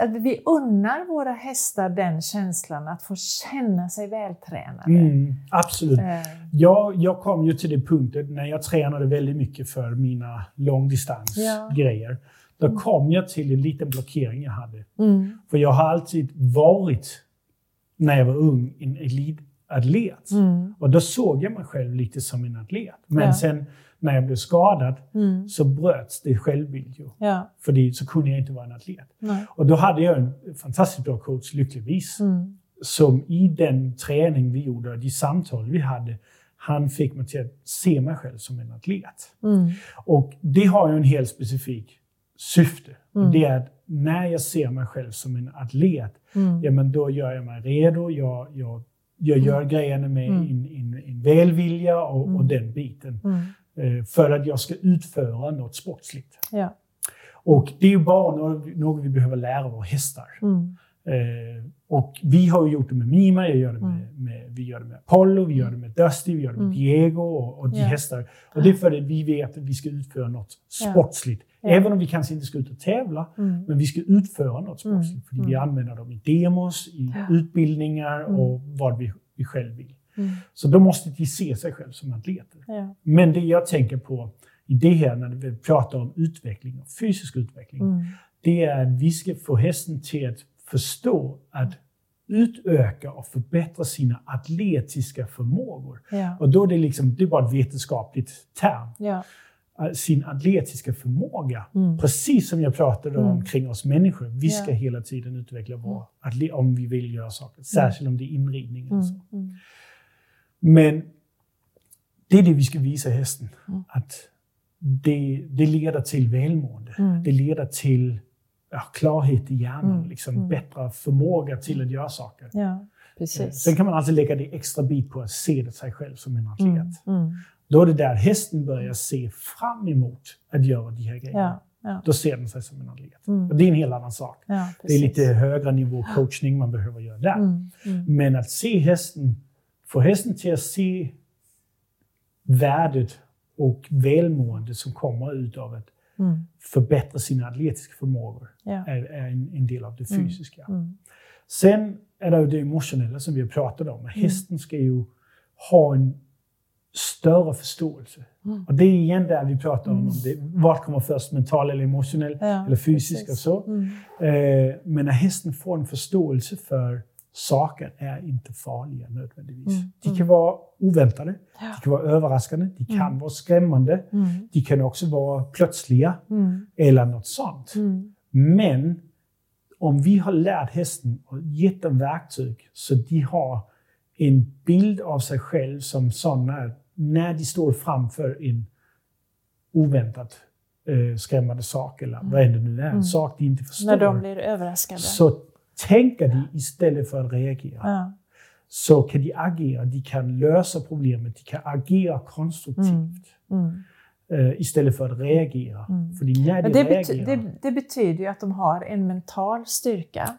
att vi unnar våra hästar den känslan att få känna sig vältränade. Mm, absolut. Eh. Jag, jag kom ju till det punktet när jag tränade väldigt mycket för mina långdistansgrejer. Ja. Då mm. kom jag till en liten blockering jag hade. Mm. För jag har alltid varit, när jag var ung, en elit atlet. Mm. Och då såg jag mig själv lite som en atlet. Men ja. sen när jag blev skadad mm. så bröts det självbild ju. Ja. För så kunde jag inte vara en atlet. Nej. Och då hade jag en fantastiskt bra coach, lyckligtvis, mm. som i den träning vi gjorde och de samtal vi hade, han fick mig till att se mig själv som en atlet. Mm. Och det har ju en helt specifik syfte. Mm. Det är att när jag ser mig själv som en atlet, mm. ja, men då gör jag mig redo, jag, jag jag gör mm. grejerna med mm. en, en, en välvilja och, och mm. den biten. Mm. Eh, för att jag ska utföra något sportsligt. Ja. Och det är ju bara något, något vi behöver lära våra hästar. Mm. Eh, och vi har gjort det med Mima, jag gör det med, mm. med, vi gör det med Apollo, vi gör det med Dusty, vi gör det med Diego och, och de ja. hästar. Och det är för att vi vet att vi ska utföra något sportsligt. Ja. Även om vi kanske inte ska ut och tävla, mm. men vi ska utföra något sportsligt. Mm. För vi använder dem i demos, i ja. utbildningar mm. och vad vi, vi själv vill. Mm. Så då måste de se sig själva som atleter. Ja. Men det jag tänker på i det här när vi pratar om utveckling och fysisk utveckling, mm. det är att vi ska få hästen till att förstå att utöka och förbättra sina atletiska förmågor. Ja. Och då är det, liksom, det är bara ett vetenskapligt term. Ja. Eh, sin atletiska förmåga. Mm. Precis som jag pratade om mm. kring oss människor. Vi ska ja. hela tiden utveckla vår atlet om vi vill göra saker. Mm. Särskilt om det är inridning. Mm. Så. Mm. Men det är det vi ska visa hästen. Mm. Att det, det leder till välmående. Det leder till ja, klarhet i hjärnan, mm. liksom mm. bättre förmåga till att göra saker. Ja, precis. Sen kan man alltid lägga det extra bit på att se det sig själv som en atlet. Mm. Mm. Då är det där hästen börjar se fram emot att göra de här grejerna. Ja. Ja. Då ser den sig som en atlet. Mm. Och det är en helt annan sak. Ja, det är lite högre nivå coachning man behöver göra där. Mm. Mm. Men att se hästen, få hästen till att se värdet och välmående som kommer ut av att mm. förbättra sina atletiska förmågor är, är en, en, del av det mm. fysiska. Mm. Sen är det ju det emotionella som vi har pratat om. Hästen ska ju ha en större förståelse. Mm. Och det är igen där vi pratar om, mm. det, vad kommer först, mental eller emotionell, ja, eller fysisk och så. Mm. Eh, men när hästen får en förståelse för saker är inte farliga nödvändigtvis. Mm. De kan vara oväntade, ja. de kan vara överraskande, de kan mm. vara skrämmande, mm. de kan också vara plötsliga eller något sånt. Men om vi har lärt hästen och gett dem verktyg så de har en bild av sig själv som sådana när de står framför en oväntat eh, skrämmande sak, eller mm. vad det nu är, en mm. sak de inte förstår. När de blir överraskade. Så tänker de istället för att reagera. Ja. Så kan de agera, de kan lösa problemet, de kan agera konstruktivt. Mm. Uh, istället för att reagera. Mm. För de det, reagerar, det, det, betyder ju att de har en mental styrka.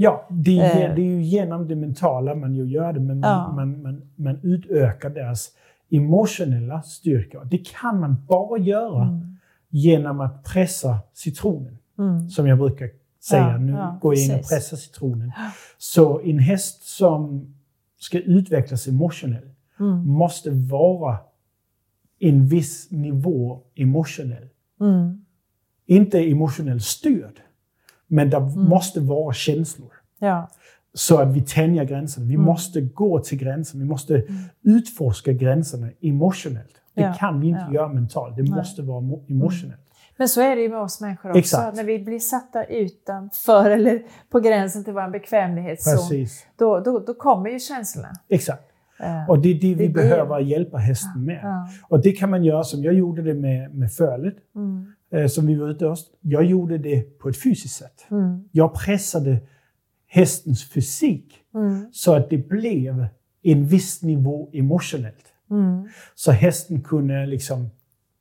Ja, det är, uh. det är ju genom det mentala man ju gör det, men man, ja. man, man, man utökar deras emotionella styrka. Det kan man bara göra mm. genom att pressa citronen. Mm. Som jag brukar säga, ja, nu ja, går jag in och pressar citronen. Så en häst som ska utvecklas emotionellt mm. måste vara en viss nivå emotionell. Mm. Inte emotionellt styrd, men det mm. måste vara känslor. Ja. Så att vi tänjer gränserna. Vi mm. måste gå till gränsen. Vi måste mm. utforska gränserna emotionellt. Det ja. kan vi inte ja. göra mentalt. Det Nej. måste vara emotionellt. Mm. Men så är det ju med oss människor också. Exakt. När vi blir satta utanför eller på gränsen till vår bekvämlighetszon, då, då, då kommer ju känslorna. Exakt. Och det är det, det vi det. behöver hjälpa hästen med. Ja. Och det kan man göra som jag gjorde det med, med fölet, mm. Eh, som vi var ute hos. Jag gjorde det på ett fysiskt sätt. Mm. Jag pressade hästens fysik mm. så att det blev en viss nivå emotionellt. Mm. Så hästen kunde liksom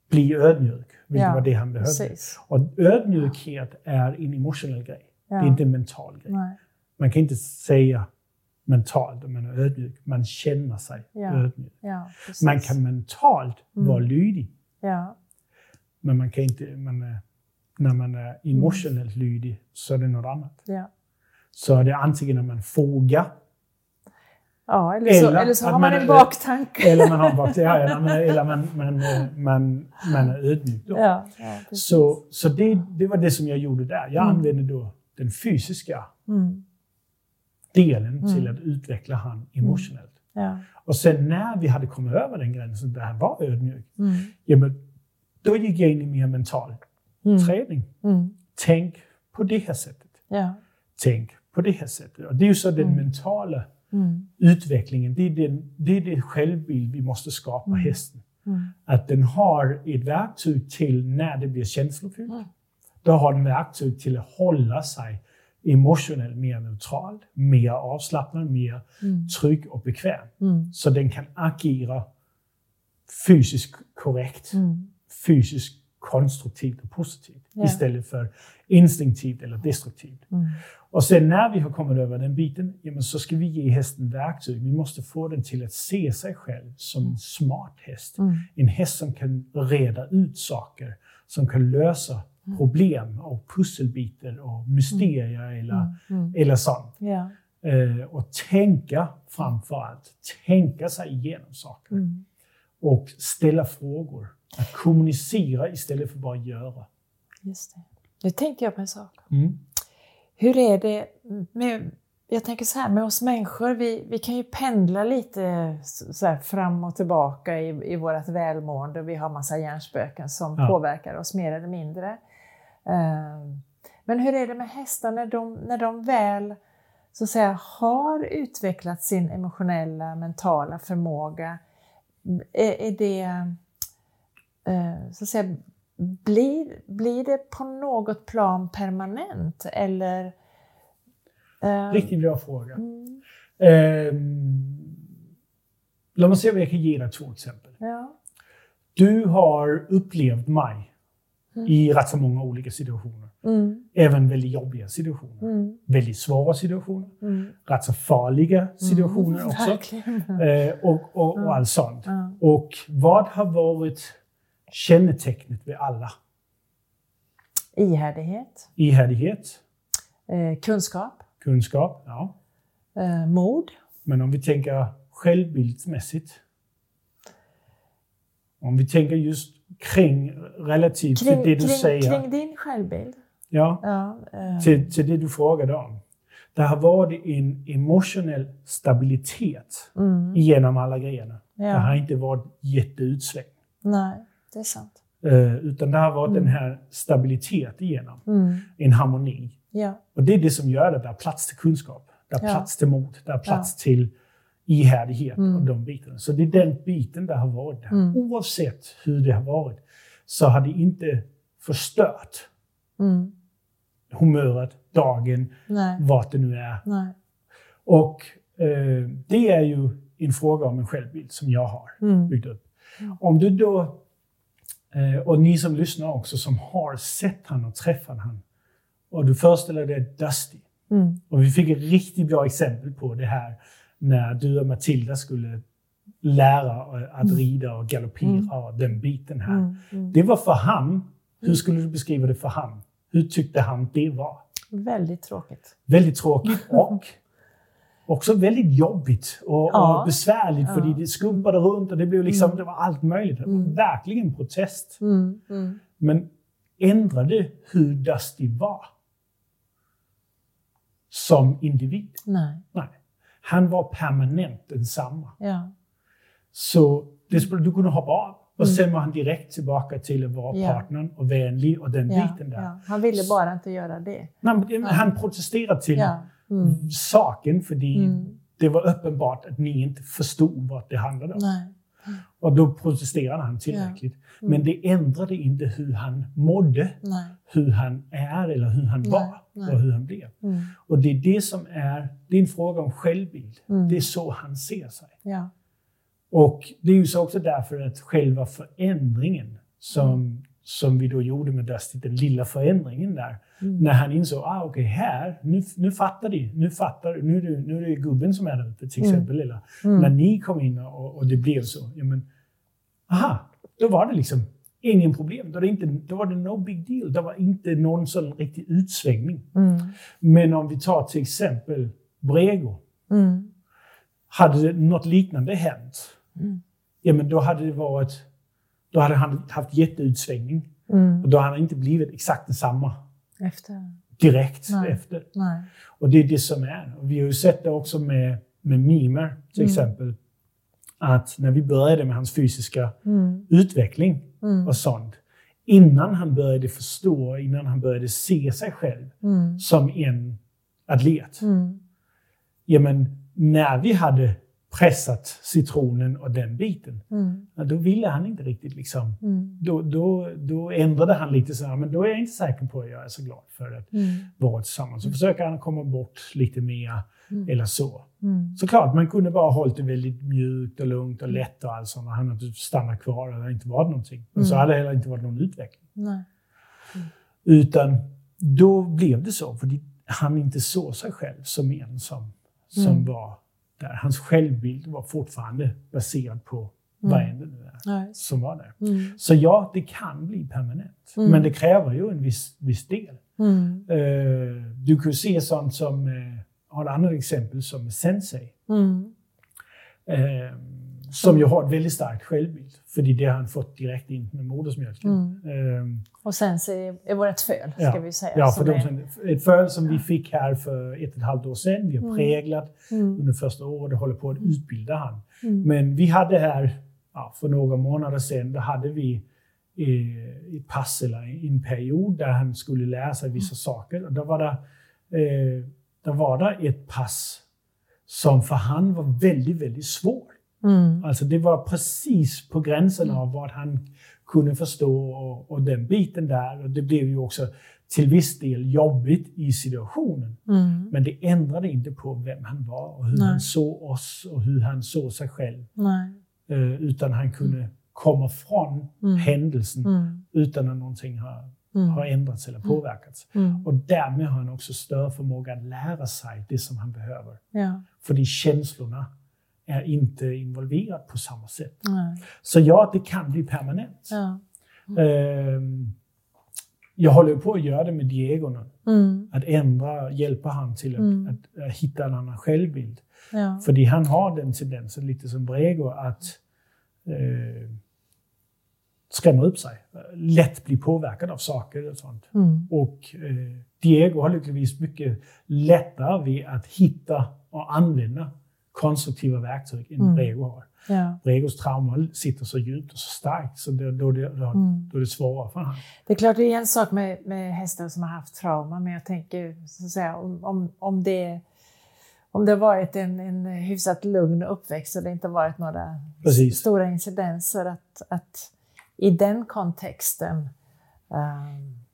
bli ödmjuk, vilket ja, var det han behövde. Precis. Och ödmjukhet är en emotionell grej. Ja. Det är inte en mental grej. Nej. Man kan inte säga mentalt att man är ödmjuk. Man känner sig ja. ödmjuk. Man kan mentalt mm. vara lydig. Ja. Men man kan inte, man, när man är emotionellt mm. lydig så är det något annat. Ja. Så är det antingen när man fogar Ja, eller så, eller, eller så har man, en baktanke. Eller man har en baktanke, ja, eller man, man, man, man är ödmjuk. Ja, ja, så så det, det var det som jag gjorde där. Jag mm. använde då den fysiska mm. delen mm. till att utveckla han emotionellt. Ja. Och sen när vi hade kommit över den gränsen där han var ödmjuk, mm. ja, men då gick jag in i mer mental mm. träning. Mm. Tänk på det här sättet. Ja. Tänk på det här sättet. Och det är ju så den mentala Mm. Utvecklingen, det är, den, det är det självbild vi måste skapa mm. hästen. Mm. Att den har ett verktyg till när det blir känslofyllt. Mm. Då har den verktyg till att hålla sig emotionellt mer neutral, mer avslappnad, mer mm. trygg och bekväm. Mm. Så den kan agera fysiskt korrekt, mm. Fysiskt konstruktivt och positivt ja. istället för instinktivt eller destruktivt. Mm. Och sen när vi har kommit över den biten, jamen så ska vi ge hästen verktyg. Vi måste få den till att se sig själv som en smart häst. Mm. En häst som kan reda ut saker, som kan lösa mm. problem och pusselbitar och mysterier mm. eller, mm. Mm. eller sånt. Ja. Uh, och tänka framför allt, tänka sig igenom saker. Och ställa frågor. Att kommunicera istället för bara göra. Just det. Nu tänker jag på en sak. Mm. Hur är det med, jag tänker så här, med oss människor, vi, vi kan ju pendla lite så fram och tillbaka i, i vårt välmående. Vi har massa hjärnspöken som ja. påverkar oss mer eller mindre. Uh, men hur är det med hästar när de, när de väl så att säga, har utvecklat sin emotionella, mentala förmåga? Är, är det, så att säga, blir, blir det på något plan permanent eller? Eh, Riktigt bra fråga. Mm. Eh, låt mig se om jag kan ge dig två exempel. Ja. Du har upplevt mig mm. i rätt så många olika situationer. Mm. Även väldigt jobbiga situationer. Mm. Väldigt svåra situationer. Mm. Rätt så farliga mm. situationer också. Eh, och, och, och allt sånt. Och vad har varit kännetecknet vid alla? Ihärdighet. Ihärdighet. Eh, kunskap. Kunskap, ja. Eh, mod. Men om vi tänker självbildsmässigt. Om vi tänker just kring relativt kring, till det du kring, säger. Kring din självbild? Ja, ja eh. till, till det du frågade om. Det har varit en emotionell stabilitet mm. genom alla grejerna. Ja. Det har inte varit jätteutsväng. Nej, det är sant. Uh, utan det har varit mm. den här stabilitet igenom. Mm. En harmoni. Ja. Och det är det som gör det. Det är plats till kunskap. Det är plats till mod. Det är plats till ihärdighet mm. och de bitarna. Så det är den biten det har varit där. Mm. Oavsett hur det har varit så har det inte förstört mm. humöret, dagen, Nej. vart det nu är. Nej. Och eh, det är ju en fråga om en självbild som jag har mm. byggt upp. Om du då, eh, och ni som lyssnar också, som har sett han och träffat han och du föreställer dig Dusty. Mm. Och vi fick ett riktigt bra exempel på det här när du och Matilda skulle lära att mm. rida och galoppera mm. och den biten här. Mm. Mm. Det var för han. Hur skulle du beskriva det för han? Hur tyckte han det var? Väldigt tråkigt. Väldigt tråkigt och också väldigt jobbigt och, ja. och besvärligt ja. för det skumpade runt och det blev liksom, mm. det var allt möjligt. Mm. Verkligen protest. Mm. Mm. Men ändrade hur Dusty var som individ? Nej. Nej. Han var permanent densamma. Ja. Så det skulle du kunna hoppa av. Och mm. sen var han direkt tillbaka till att vara ja. partnern och vänlig och den ja, biten där. Ja. Han ville bara inte göra det. Nej, han protesterade till mm. saken för mm. det var uppenbart att ni inte förstod vad det handlade om. Nej. Och då protesterade han tillräckligt. Mm. Men det ändrade inte hur han mådde, Nej. hur han är eller hur han Nej. var Nej. och hur han blev. Mm. Och det är det som är, det är en fråga om självbild. Mm. Det är så han ser sig. Ja. Och det är ju så också därför att själva förändringen som, Mm. Som vi då gjorde med Dusty, den lilla förändringen där, Mm. när han insåg, ah, okej, okay, här, nu, nu fattar de, nu fattar nu är, det, nu är det gubben som är där uppe till Mm. exempel. Eller, Mm. När ni kom in och, och det blev så, ja men, aha, då var det liksom ingen problem. Då det, inte, då var det no big deal. Det var inte någon sån riktig utsvängning. Mm. Men om vi tar till exempel Brego. Mm. Hade något liknande hänt, Mm. ja men då hade det varit, då hade han haft jätteutsvängning. Mm. Och då hade han inte blivit exakt detsamma Efter? direkt Nej. efter. Nej. Och det är det som är. Och vi har ju sett det också med, med mimer till Mm. exempel. Att när vi började med hans fysiska Mm. utveckling Mm. och sånt. Innan han började förstå, innan han började se sig själv Mm. som en atlet. Mm. Ja, men när vi hade pressat citronen och den biten, Mm. ja, då ville han inte riktigt liksom. Mm. Då, då, då ändrade han lite så här, men då är jag inte säker på att jag är så glad för att Mm. vara tillsammans. Så försöker han komma bort lite mer Mm. eller så. Mm. Såklart, man kunde bara hållit det väldigt mjukt och lugnt och lätt och allt sånt. Han hade stannat kvar och det inte varit någonting. Men så Mm. hade det heller inte varit någon utveckling. Utan då blev det så, för han inte såg sig själv som en som, som Mm. var där. Hans självbild var fortfarande baserad på Mm. är Nej. som var där. Mm. Så ja, det kan bli permanent. Mm. Men det kräver ju en viss, viss del. Mm. Eh, du kan se sånt som, eh, har ett annat exempel som Sensei. Mm. Som ju har ett väldigt starkt självbild. För det har han fått direkt in med modersmjölken. Mm. Eh, Och sen så är vårt föl, ska Ja. vi säga. ja, för som de som, ett föl som vi fick här för ett och ett halvt år sedan. Vi har Mm. präglat Mm. under första året och håller på att utbilda han. Mm. Men vi hade här, ja, för några månader sedan, då hade vi eh, ett pass eller en period där han skulle lära sig vissa saker. Och då var det, eh, då var det ett pass som för han var väldigt, väldigt svårt. Mm. Alltså det var precis på gränsen av vad han kunde förstå och, och, den biten där. Och det blev ju också till viss del jobbigt i situationen. Mm. Men det ändrade inte på vem han var och hur Nej. han såg oss och hur han såg sig själv. Uh, utan han kunde mm. komma från mm. händelsen mm. utan att någonting har, mm. har ändrats eller påverkats. Och därmed har han också större förmåga att lära sig det som han behöver. Ja. För de känslorna är inte involverat på samma sätt. Nej. Så ja, det kan bli permanent. Ja. Mm. jag håller på att göra det med Diego nu. Mm. Att ändra, hjälpa honom till att, mm. att, att, hitta en annan självbild. Ja. För han har den tendensen, lite som Brego, att eh, skrämma upp sig. Lätt bli påverkad av saker och sånt. Mm. Och eh, Diego har lyckligtvis mycket lättare vid att hitta och använda konstruktiva verktyg än mm. Brego har. Ja. Bregos trauma sitter så djupt och så starkt så då, det, då, mm. då är det svårare för honom. Det är klart det är en sak med, med hästar som har haft trauma men jag tänker så att säga, om, om, om, det, om det har varit en, en hyfsat lugn uppväxt och det inte varit några Precis. stora incidenser att, att i den kontexten um,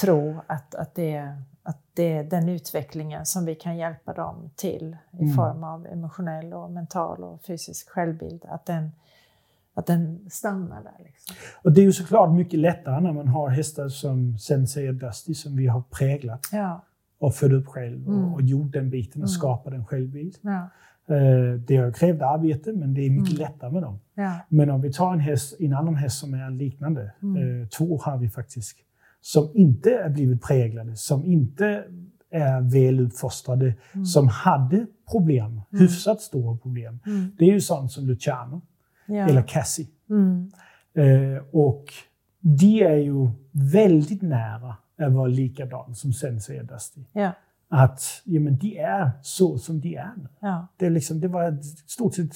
tro att, att det att det är den utvecklingen som vi kan hjälpa dem till i mm. form av emotionell och mental och fysisk självbild. Att den, att den stannar där. Liksom. Och det är ju såklart mycket lättare när man har hästar som Sensei Dusty som vi har präglat ja. och fött upp själv och, mm. och gjort den biten och mm. skapat en självbild. Ja. Eh, det har krävt arbete, men det är mycket mm. lättare med dem. Ja. Men om vi tar en, häst, en annan häst som är liknande, mm. Eh, två har vi faktiskt, som inte är blivit präglade, som inte är väl uppfostrade, mm. som hade problem, mm. hyfsat stora problem. Mm. Det är ju sånt som Luciano ja. eller Cassie. Mm. Eh, och de är ju väldigt nära att vara likadana som Sensei Dusty. Ja. Att ja, men de är så som de är. Ja. Det, är liksom, det var ett stort sett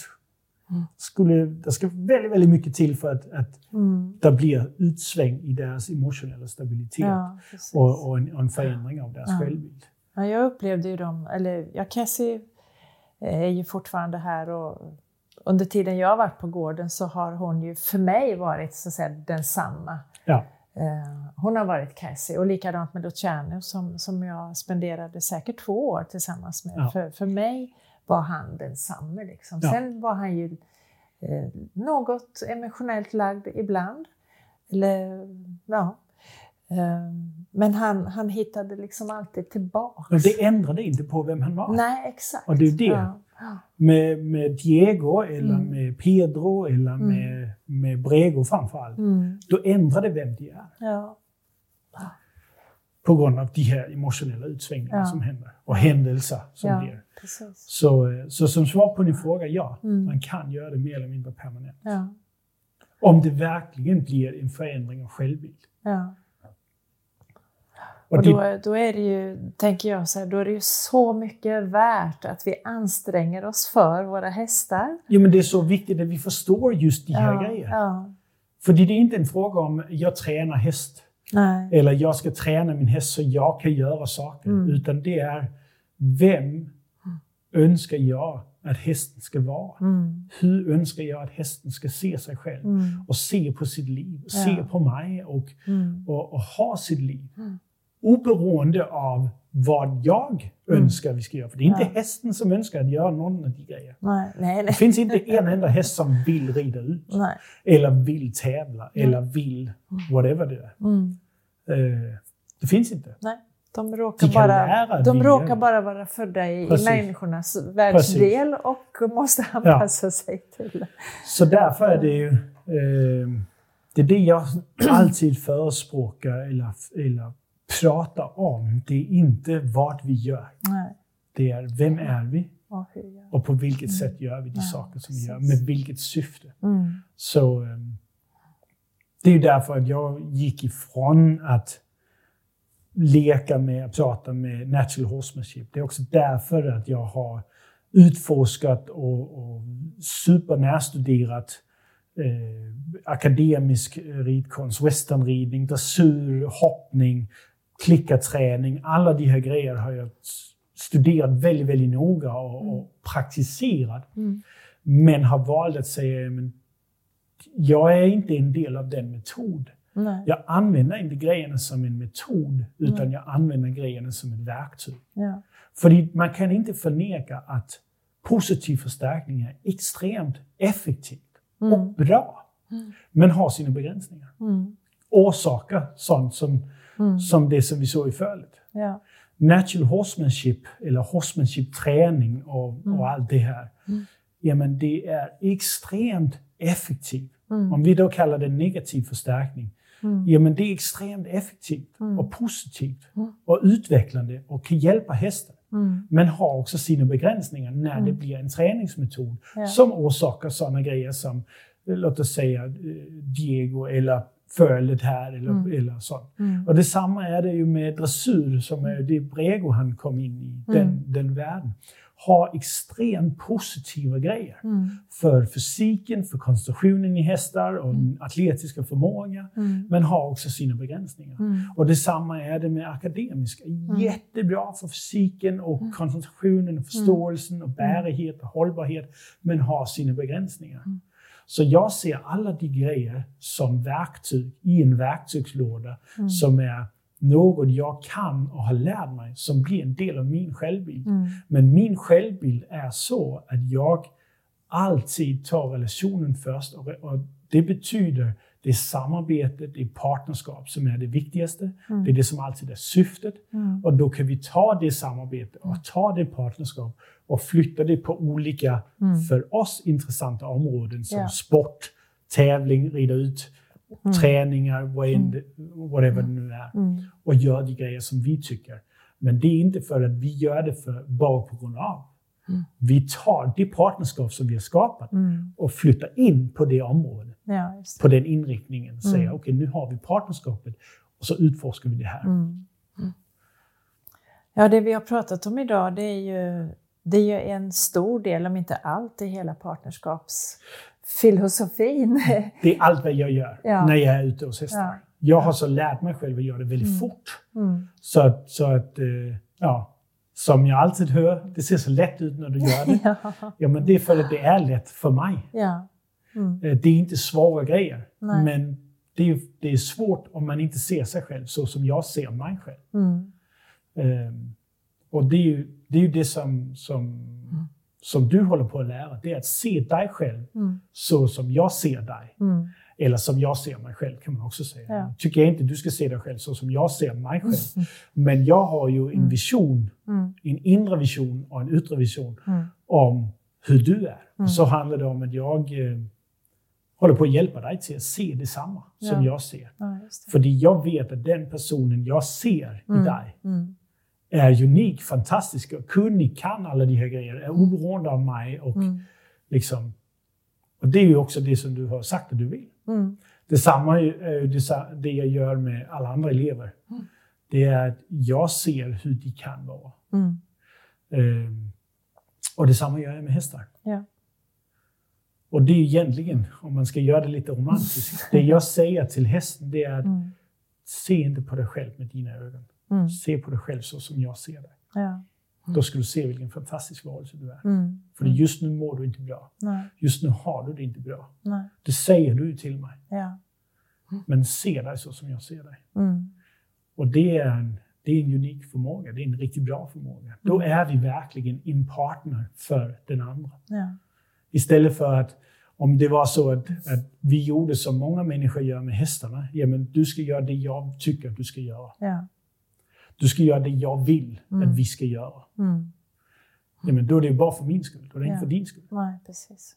skulle, det ska väldigt, väldigt mycket till för att, att mm. det blir utsväng i deras emotionella stabilitet ja, och, och, en, och, en, förändring av deras ja. självbild. Ja, jag upplevde ju dem, eller ja, Cassie är ju fortfarande här och under tiden jag har varit på gården så har hon ju för mig varit så att säga densamma. Ja. Uh, hon har varit Cassie och likadant med Luciano som, som jag spenderade säkert två år tillsammans med. Ja. För, för mig var han densamme. Liksom. Ja. Sen var han ju eh, något emotionellt lagd ibland. Eller, ja. Eh, men han, han hittade liksom alltid tillbaka. Men det ändrade inte på vem han var. Nej, exakt. Och det är det. Ja. Med, med Diego eller mm. med Pedro eller mm. med, med Brego framförallt. Mm. Då ändrade vem de är. Ja på grund av de här emotionella utsvängningarna ja. som händer och händelser som ja, blir. Så, eh, så som svar på din fråga, ja, mm. man kan göra det mer eller mindre permanent. Ja. Om det verkligen blir en förändring av självbild. Ja. Och, och då, då, är det ju, tänker jag så här, då är det ju så mycket värt att vi anstränger oss för våra hästar. Jo, men det är så viktigt att vi förstår just de här grejerna. För det är inte en fråga om, jag tränar häst. Nej. Eller jag ska träna min häst så jag kan göra saker. Mm. Utan det är, vem önskar jag att hästen ska vara? Mm. Hur önskar jag att hästen ska se sig själv? Mm. Och se på sitt liv, ja. se på mig och, mm. och, och, ha sitt liv. Mm. Oberoende av vad jag mm. önskar vi ska göra. För det är inte ja. hästen som önskar att göra någon av de grejerna. Nej, nej, nej. Det finns inte en enda häst som vill rida ut. Eller vill tävla. Eller vill whatever det är. Mm. Uh, det finns inte. Nej. De råkar, bara, de råkar bara vara födda i, i människornas världsdel Precis. och måste anpassa ja. sig till Så därför är det ju... Eh, det är det jag alltid förespråkar eller, eller pratar om. Det är inte vad vi gör. Nej. Det är vem är vi? Och på vilket mm. sätt gör vi de ja, saker som vi gör? Med vilket syfte? Mm. Så eh, det är därför att jag gick ifrån att leka med, att prata med natural horsemanship. Det är också därför att jag har utforskat och, och supernärstuderat eh, akademisk ridkonst, westernridning, dressyr, hoppning, klickarträning. Alla de här grejerna har jag studerat väldigt, väldigt noga och, och praktiserat. Mm. Men har valt att säga, men jag är inte en del av den metod. Nej. Jag använder inte grejerna som en metod, utan Nej. jag använder grejerna som ett verktyg. Ja. För man kan inte förneka att positiv förstärkning är extremt effektivt mm. och bra, mm. men har sina begränsningar. Mm. Orsakar sånt som, mm. som det som vi såg i fallet. Ja. Natural horsemanship, eller horsemanship-träning och, mm. och allt det här, mm. jamen det är extremt effektivt. Mm. Om vi då kallar det negativ förstärkning, mm. jamen det är extremt effektivt mm. och positivt mm. och utvecklande och kan hjälpa hästen. Mm. Men har också sina begränsningar när mm. det blir en träningsmetod ja. som orsakar sådana grejer som, låt oss säga, Diego eller fölet här eller, mm. eller sånt. Mm. Och detsamma är det ju med dressyr, som är det Brego han kom in i, den, mm. den världen har extremt positiva grejer mm. för fysiken, för koncentrationen i hästar och mm. atletiska förmågan, mm. men har också sina begränsningar. Mm. Och detsamma är det med akademiska. Mm. Jättebra för fysiken och mm. koncentrationen, och förståelsen och bärighet och hållbarhet, men har sina begränsningar. Så jag ser alla de grejer som verktyg i en verktygslåda som är något jag kan och har lärt mig som blir en del av min självbild. Mm. Men min självbild är så att jag alltid tar relationen först och, och det betyder det är samarbete, det är partnerskap som är det viktigaste. Mm. Det är det som alltid är syftet. Mm. Och då kan vi ta det samarbete och ta det partnerskap och flytta det på olika, mm. för oss intressanta områden som yeah. sport, tävling, rida ut, mm. träningar, mm. whatever det nu är. Mm. Och gör de grejer som vi tycker. Men det är inte för att vi gör det för, bara på grund av. Mm. Vi tar det partnerskap som vi har skapat mm. och flyttar in på det området. Ja. På den inriktningen. Och säger okej, okay, nu har vi partnerskapet och så utforskar vi det här. Ja, det vi har pratat om idag det är ju, det är ju en stor del, om inte allt, i hela partnerskaps filosofin. Det är allt vad jag gör ja. när jag är ute hos hästar. Ja. Jag har så lärt mig själv att göra det väldigt mm. fort. Mm. Så att, så att eh, ja, som jag alltid hör, det ser så lätt ut när du gör det. ja. ja, men det är för att det är lätt för mig. Ja. Mm. Eh, det är inte svåra grejer, Nej. men det är, det är svårt om man inte ser sig själv så som jag ser mig själv. Um, och det är ju det, är ju det som, som som du håller på att lära, det är att se dig själv mm. så som jag ser dig. Mm. Eller som jag ser mig själv kan man också säga. Ja. Tycker jag inte du ska se dig själv så som jag ser mig själv. Mm. Men jag har ju en mm. vision, mm. en inre vision och en yttre vision mm. om hur du är. Så handlar det om att jag eh, håller på att hjälpa dig till att se detsamma ja. som jag ser. Ja, För jag vet att den personen jag ser i dig är unik, fantastisk, kunnig, kan alla de här grejerna, är oberoende av mig. Och, mm. liksom, och det är ju också det som du har sagt att du vill. Mm. Detsamma är ju det jag gör med alla andra elever. Mm. Det är att jag ser hur de kan vara. Mm. Um, och detsamma gör jag med hästar. Ja. Och det är egentligen, om man ska göra det lite romantiskt, det jag säger till hästen det är att mm. se inte på dig själv med dina ögon. Mm. Se på dig själv så som jag ser dig. Ja. Mm. Då ska du se vilken fantastisk varelse du är. Mm. För mm. just nu mår du inte bra. Nej. Just nu har du det inte bra. Nej. Det säger du till mig. Ja. Men se dig så som jag ser dig. Mm. Och det är, en, det är en unik förmåga. Det är en riktigt bra förmåga. Då mm. är vi verkligen en partner för den andra. Ja. Istället för att om det var så att, att, vi gjorde som många människor gör med hästarna. Ja, men du ska göra det jag tycker att du ska göra. Ja. Du ska göra det jag vill mm. att vi ska göra. Mm. Ja, men då är det bara för min skull, då är det ja. inte för din skull. Nej, precis.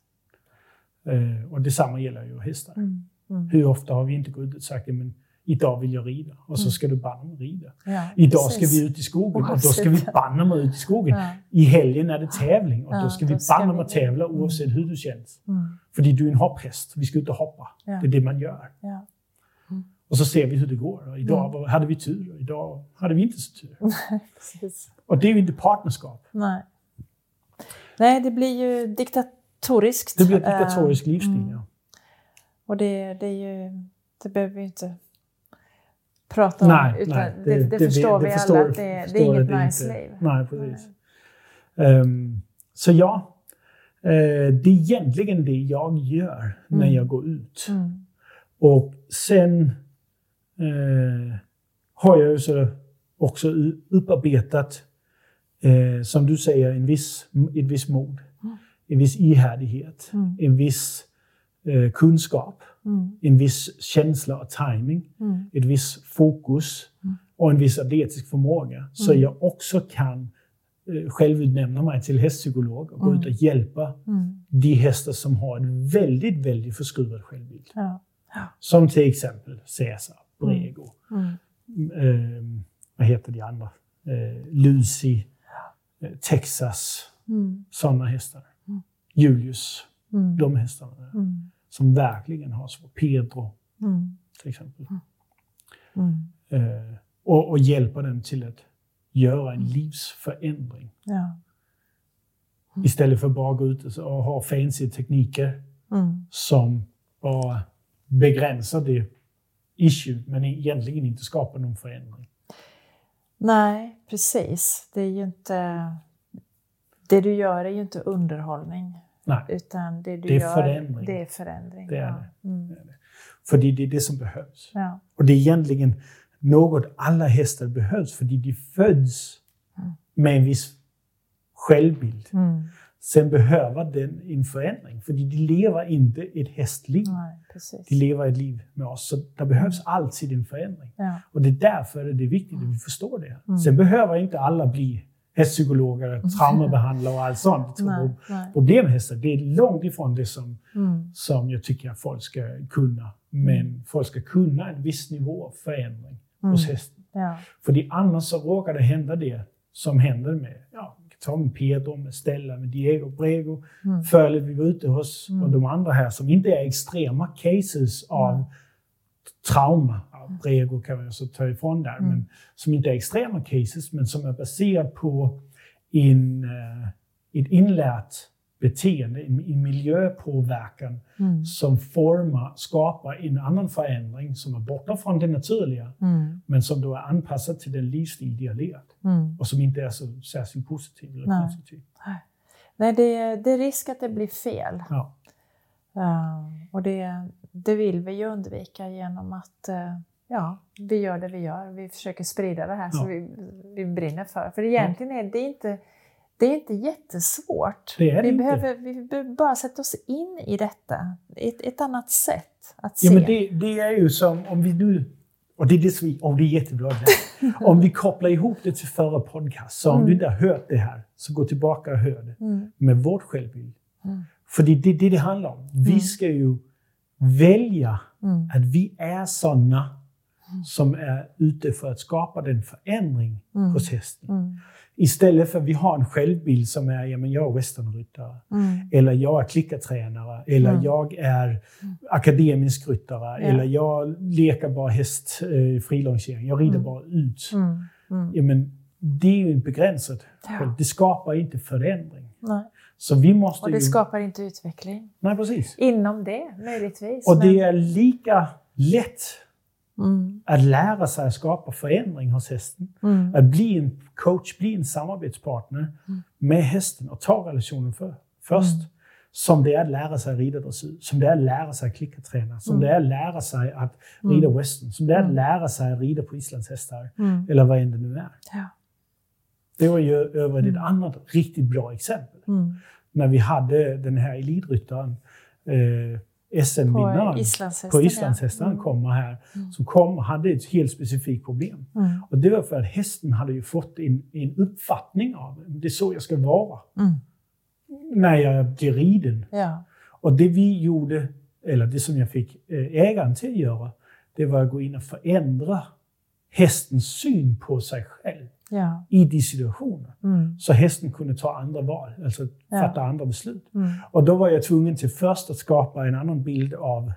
Uh, och detsamma gäller ju hästar. Mm. Mm. Hur ofta har vi inte gått ut och sagt men idag vill jag rida och så mm. ska du banna mig rida. Ja, idag precis. ska vi ut i skogen och då ska vi banna mig ut i skogen. Ja. I helgen är det tävling och då ska vi banna mig tävla oavsett hur du känns. Mm. För du är en hopphäst, vi ska ut och hoppa. Det är det man gör. Och så ser vi hur det går. Och idag mm. hade vi tur och idag hade vi inte så tur. och det är ju inte partnerskap. Nej. Nej, det blir ju diktatoriskt. Det blir en diktatorisk uh, livsstil, mm. ja. Och det, det, är ju, det behöver vi inte prata om. Nej, utan nej, det, det, det, förstår vi förstår, alla att det, är inget nice liv. Nej, precis. Nej. Um, så ja, Eh, det är egentligen det jag gör mm. när jag går ut. Mm. Och sen eh, har jag ju så också upparbetat, eh, som du säger, en viss, ett visst mod. Mm. En viss ihärdighet. Mm. En viss eh, kunskap. Mm. En viss känsla och timing. Mm. Ett visst fokus. Och en viss atletisk förmåga. Så jag också kan Eh, självutnämna mig till hästpsykolog och gå mm. ut och hjälpa mm. de hästar som har en väldigt, väldigt förskruvad självbild. Ja. Ja. Som till exempel Caesar, Brego, mm. eh, vad heter de andra? Eh, Lucy, eh, Texas, mm. sådana hästar. Mm. Julius, mm. de hästarna. Mm. Som verkligen har så. Pedro, till exempel. Eh, och, och hjälpa dem till att göra en mm. livsförändring. Ja. Mm. Istället för att bara gå ut och ha fancy tekniker mm. som bara begränsar det issue men egentligen inte skapar någon förändring. Nej, precis. Det är ju inte... Det du gör är ju inte underhållning. Nej. Utan det du det är gör, förändring. Det är förändring. Det är, ja. det. Mm. det, är det. För det är det som behövs. Ja. Och det är egentligen något alla hästar behövs, för de föds med en viss självbild. Mm. Sen behöver den en förändring, för de lever inte ett hästliv. Nej, de lever ett liv med oss. Så det behövs alltid en förändring. Ja. Och det är därför det är viktigt att vi förstår det. Mm. Sen behöver inte alla bli hästpsykologer, traumabehandlare och allt sånt. Nej, Problemhästar, det är långt ifrån det som, mm. som jag tycker att folk ska kunna. Men mm. folk ska kunna en viss nivå av förändring mm. hos hästen. Ja. För annars så råkar det hända det som händer med, ja, ta med Pedro, med Stella, med Diego, Brego, mm. Före vi var ute hos mm. och de andra här som inte är extrema cases av mm. trauma. Ja, Brego kan man också ta ifrån där, mm. men som inte är extrema cases, men som är baserat på en, uh, ett inlärt beteende, en, miljöpåverkan mm. som formar, skapar en annan förändring som är borta från det naturliga, mm. men som då är anpassad till den livsstil de har levt mm. och som inte är så särskilt positiv eller Nej. konstruktiv. Nej, det det är risk att det blir fel. Ja. Uh, och det, det vill vi ju undvika genom att uh, ja, vi gör det vi gör. Vi försöker sprida det här ja. som vi, vi brinner för. För egentligen är det inte det är inte jättesvårt. Det är vi, inte. Behöver, vi behöver bara sätta oss in i detta. Ett, ett annat sätt att se. Ja, men det, det är ju som om vi nu... Och det är, det vi, och det är jättebra. om vi kopplar ihop det till förra podcast, så om mm. du inte har hört det här, så gå tillbaka och hör det. Mm. Med vårt självbild. Mm. För det är det, det det handlar om. Vi mm. ska ju välja mm. att vi är sådana mm. som är ute för att skapa den förändring hos hästen. Istället för att vi har en självbild som är, ja men jag är westernryttare, mm. eller jag är klickartränare, eller mm. jag är mm. akademisk ryttare, ja. eller jag leker bara häst eh, frilångkörning, jag rider mm. bara ut. Mm. Mm. Ja, men det är ju begränsat. Ja. Det skapar inte förändring. Nej. Så vi måste och det ju... skapar inte utveckling. Nej, precis. Inom det, möjligtvis. Och men... det är lika lätt Mm. Att lära sig att skapa förändring hos hästen. Mm. Att bli en coach, bli en samarbetspartner mm. med hästen och ta relationen för, först. Mm. Som det är att lära sig att rida dressyr, som det är att lära sig att klickarträna, som mm. det är att lära sig att rida mm. western, som det är att lära sig att rida på islandshästar, eller vad än det nu är. Ja. Det var ju över ett annat riktigt bra exempel. När vi hade den här elitryttaren eh, SM-vinnaren på islandshästen ja. mm. kommer här, mm. som kom hade ett helt specifikt problem. Mm. Och det var för att hästen hade ju fått en, en uppfattning av det är så jag ska vara mm. när jag blir riden. Ja. Och det vi gjorde, eller det som jag fick eh, ägaren till att göra, det var att gå in och förändra hästens syn på sig själv ja. i de situationer. Mm. Så hästen kunde ta andra val, alltså ja. fatta andra beslut. Mm. Och då var jag tvungen till först att skapa en annan bild av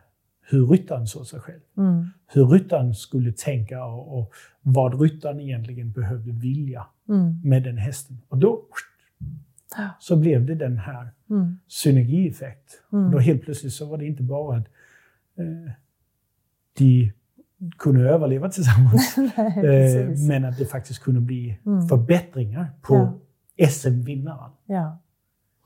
hur ryttaren såg sig själv. Mm. Hur ryttaren skulle tänka och, och, vad ryttaren egentligen behövde vilja mm. med den hästen. Och då så blev det den här mm. synergieffekt. Och då helt plötsligt så var det inte bara att eh, de kunde överleva tillsammans. Nej, eh, men att det faktiskt kunde bli mm. förbättringar på ja. SM-vinnaren. Ja.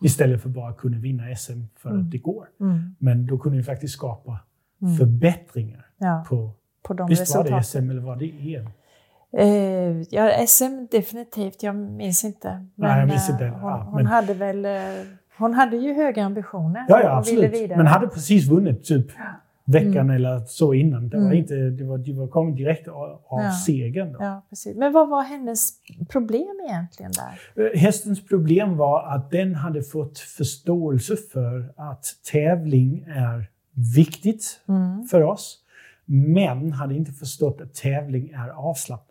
Istället för bara kunna vinna SM för Mm. att det går. Mm. Men då kunde vi faktiskt skapa Mm. förbättringar Ja, på, på de visst var det resultaten. SM eller var det EM? Eh, ja, SM definitivt, jag minns inte. Nej, jag minns eh, inte. Hon, hon men- hade väl eh, hon hade ju höga ambitioner. Ja, ja absolut. Men hade precis vunnit typ veckan eller så innan. Det var Mm. inte, det var, de var kommit direkt av, av Ja. segern. Då. Ja, precis. Men vad var hennes problem egentligen där? Eh, Hästens problem var att den hade fått förståelse för att tävling är viktigt Mm. för oss. Men hade inte förstått att tävling är avslappnat.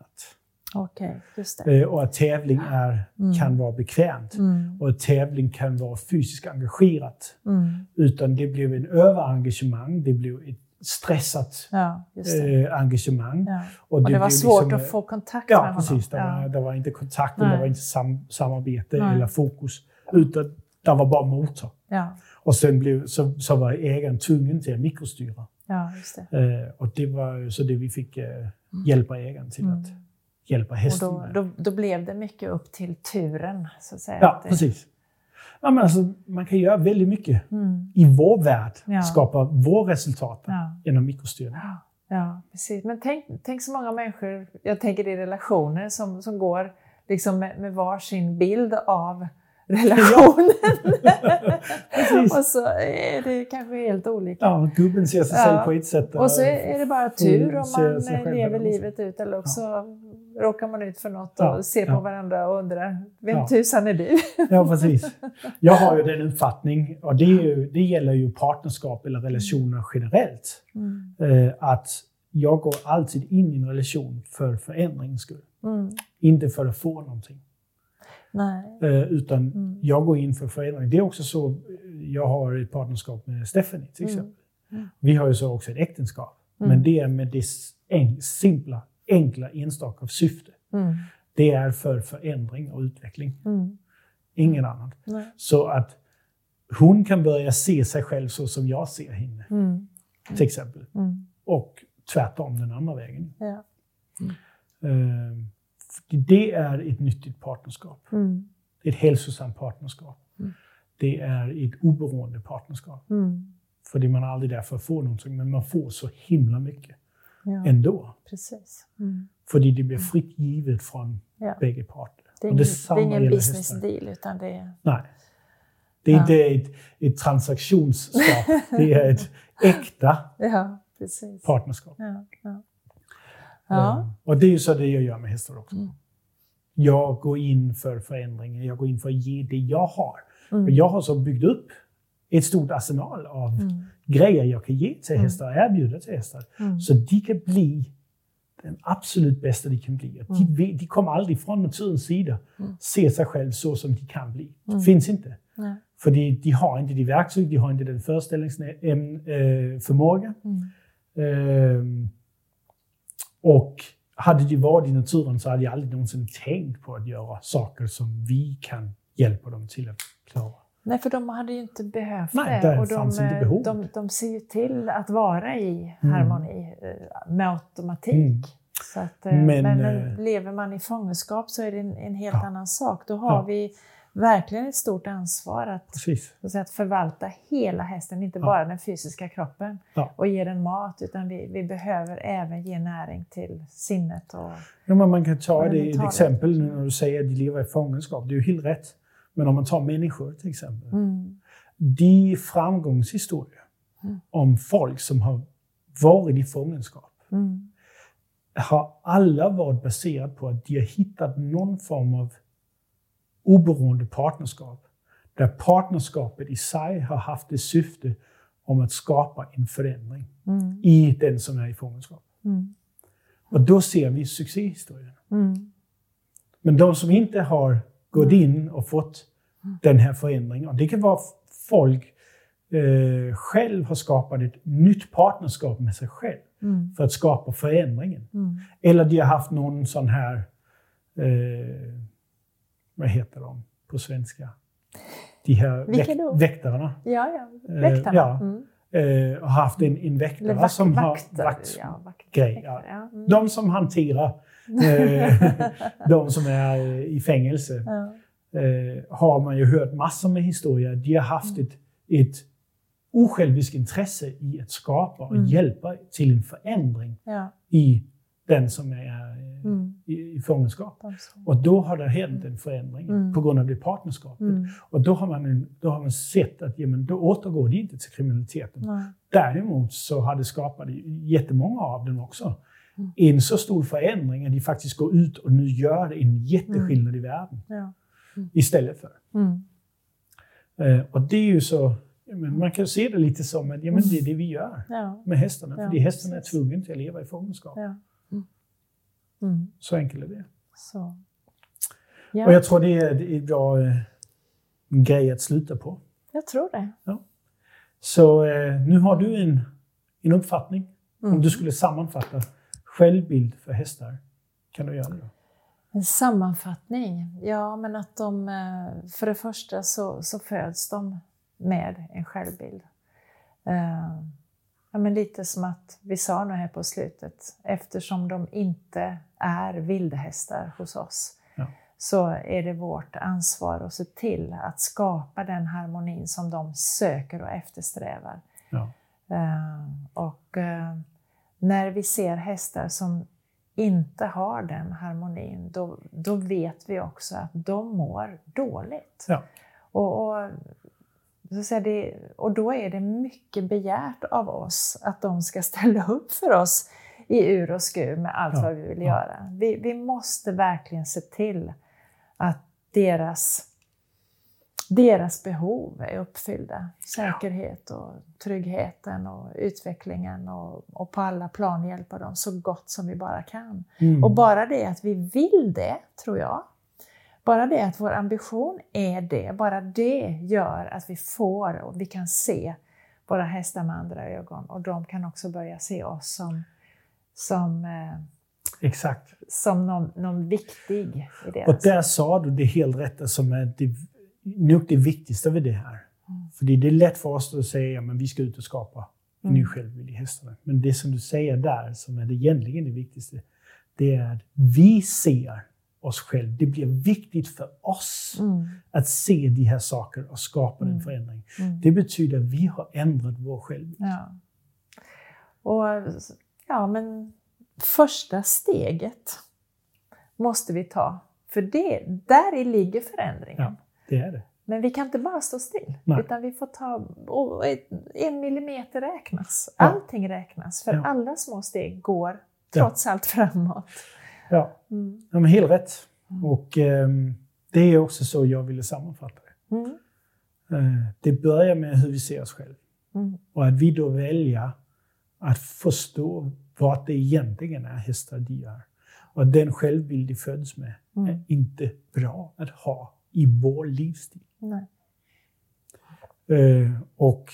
Just det. Eh, Och att tävling är, Mm. kan vara bekvämt. Mm. Och att tävling kan vara fysiskt engagerat. Mm. Utan det blev en överengagemang, det blev ett stressat Ja, det. eh, engagemang. Ja. Och Och det var svårt liksom, att få kontakt Ja, med honom. precis. Det var, Ja. det var inte kontakt, Nej. det var inte sam, samarbete Nej. eller fokus. Utan det var bara motor. Ja. Och sen blev, så, så var ägaren tvungen till att mikrostyra. ja, just det. Eh, och det var så det vi fick eh, hjälpa ägaren till Mm. att hjälpa Och hästen då, med. då, då blev det mycket upp till turen, så att säga. Ja, det- precis. Ja, men alltså, man kan göra väldigt mycket Mm. i vår värld, Ja. skapa vår resultat Ja. genom mikrostyrning. Ja, ja, precis. Men tänk, tänk så många människor, jag tänker i relationer, som, som går liksom med, med varsin bild av relationen. Och så är det kanske helt olika. Ja, gubben ser sig Ja. själv på ett sätt. Och så är, det bara tur om man lever livet ut eller också råkar man ut för något Ja, och ser på ja. varandra och undrar, vem Ja. tusan är du? Ja, precis. Jag har ju den uppfattning, och det, ju, det gäller ju partnerskap eller relationer generellt, Mm. eh, att jag går alltid in i en relation för förändringens skull. Mm. Inte för att få någonting. Nej. Eh, utan Mm. jag går in för förändring. Det är också så, eh, jag har ett partnerskap med Stephanie till Mm. exempel. Mm. Vi har ju så också ett äktenskap. Mm. Men det är med det simpla, enkla, enstaka syfte. Mm. Det är för förändring och utveckling. Mm. Ingen annan. Nej. Så att hon kan börja se sig själv så som jag ser henne, Mm. till exempel. Mm. Och tvärtom den andra vägen. Ja. För Det är ett nyttigt partnerskap. Mm. Det är ett hälsosamt partnerskap. Mm. Det är ett oberoende partnerskap. Mm. För det är man aldrig där för att få någonting, men man får så himla mycket Ja, ändå. precis. Mm. För det blir fritt givet från Ja. bägge parter. Det är ingen, det detsamma är ingen business hästar. deal utan det är... Nej. Det är Ja. inte ett, ett transaktionsskap, det är ett äkta Ja, partnerskap. Ja, ja. Och det är ju så det jag gör med hästar också. Mm. Jag går in för förändringen, jag går in för att ge det jag har. Mm. Jag har så byggt upp ett stort arsenal av Mm. Grejer jag kan ge till Mm. hästar, erbjuda till hästar. Mm. Så de kan bli den absolut bästa de kan bli. Och De, Mm. de kommer aldrig från naturens sida se sig själv så som de kan bli. Det finns inte. Nej. För de, de har inte de verktyg, de har inte den föreställningsförmåga. Mm. Ehm, och hade de varit i naturen så hade de aldrig någonsin tänkt på att göra saker som vi kan hjälpa dem till att klara. Nej, för de hade ju inte behövt Nej, det. Och de, eh, behov. de, de ser ju till att vara i Mm. harmoni eh, med automatik. Mm. Så att, eh, Men, men, men, lever man i fångenskap så är det en, en helt Ja. annan sak. Då har Ja. vi verkligen ett stort ansvar att, att, säga, att förvalta hela hästen, inte Ja. bara den fysiska kroppen Ja. och ge den mat, utan vi, vi behöver även ge näring till sinnet. Och, Ja, men man kan ta det ett exempel nu när du säger att de lever i fångenskap. Det är ju helt rätt. Men om man tar människor till exempel. mm, De framgångshistorier Mm. om folk som har varit i fångenskap mm, har alla varit baserat på att de har hittat någon form av oberoende partnerskap. Där partnerskapet i sig har haft det syfte om att skapa en förändring mm, i den som är i fångenskap. mm, Och då ser vi succéhistorien. mm, Men de som inte har gått in och fått den här förändringen, och det kan vara folk eh, själv har skapat ett nytt partnerskap med sig själv mm, för att skapa förändringen. mm. Eller de har haft någon sån här, eh, vad heter de på svenska? De här väk- väktarna. Ja, ja. Eh, Väktarna. ja. Mm. Eh, har haft en, en Eller väktare vak- som har vakter. vakt, ja, vakt, ja. ja. Mm. De som hanterar eh, de som är i fängelse. ja. eh, har man ju hört massor med historier. De har haft ett, ett osjälviskt intresse i att skapa och mm. hjälpa till en förändring ja. i den som är eh, mm. i, i fångenskap. Och då har det hänt en förändring mm. på grund av det partnerskapet. Mm. Och då har, man en, då har man sett att ja, men då återgår de inte till kriminaliteten. Nej. Däremot så har det skapat jättemånga av dem också mm. En så stor förändring att de faktiskt går ut och nu gör en jätteskillnad i världen. Ja. Istället för. Eh, och det är ju så men man kan se det lite som att ja, men det är det vi gör ja. med hästarna. För ja, hästarna är tvungna till att leva i fångenskap. Ja. Mm. Mm. Så enkelt är det. Så. Ja. Och jag tror det är, det är bra eh, grej att sluta på. Jag tror det. Ja. Så eh, nu har du en, en uppfattning. Mm. Om du skulle sammanfatta självbild för hästar, kan du göra det? En sammanfattning? Ja, men att de... Eh, för det första så, så föds de med en självbild. Uh, ja, men lite som att vi sa nu här på slutet, eftersom de inte är vildhästar hos oss ja. så är det vårt ansvar att se till att skapa den harmonin som de söker och eftersträvar. Ja. Uh, och uh, när vi ser hästar som inte har den harmonin, då, då vet vi också att de mår dåligt. Ja. Och, och så det, och då är det mycket begärt av oss att de ska ställa upp för oss i ur och skur med allt ja, vad vi vill göra. Vi, vi, måste verkligen se till att deras, deras behov är uppfyllda. Säkerhet och tryggheten och utvecklingen och, och på alla plan hjälpa dem så gott som vi bara kan. Mm. Och bara det att vi vill det, tror jag, bara det att vår ambition är det, bara det gör att vi får och vi kan se våra hästar med andra ögon och de kan också börja se oss som, som, eh, Exakt. som någon, någon viktig i deras Och där sa du det helt rätta som är det, nog det viktigaste med det här. Mm. För det är lätt för oss att säga att vi ska ut och skapa en ny mm. självbild i hästarna. Men det som du säger där, som är det egentligen det viktigaste, det är att vi ser oss själva. Det blir viktigt för oss mm. att se de här sakerna och skapa mm. en förändring. Mm. Det betyder att vi har ändrat vår självbild. Ja. Och, ja, men första steget måste vi ta. För det, där ligger förändringen. Ja, det är det. Men vi kan inte bara stå still, Nej. utan vi får ta... En millimeter räknas. Ja. Allting räknas, för ja. alla små steg går trots allt framåt. Ja, mm. ja men helt rätt. Mm. Och eh, det är också så jag ville sammanfatta det. Mm. Eh, det börjar med hur vi ser oss själva. Mm. Och att vi då väljer att förstå vad det egentligen är hästar de gör. Och att den självbild de föds med mm. är inte bra att ha i vår livsstil. Eh, och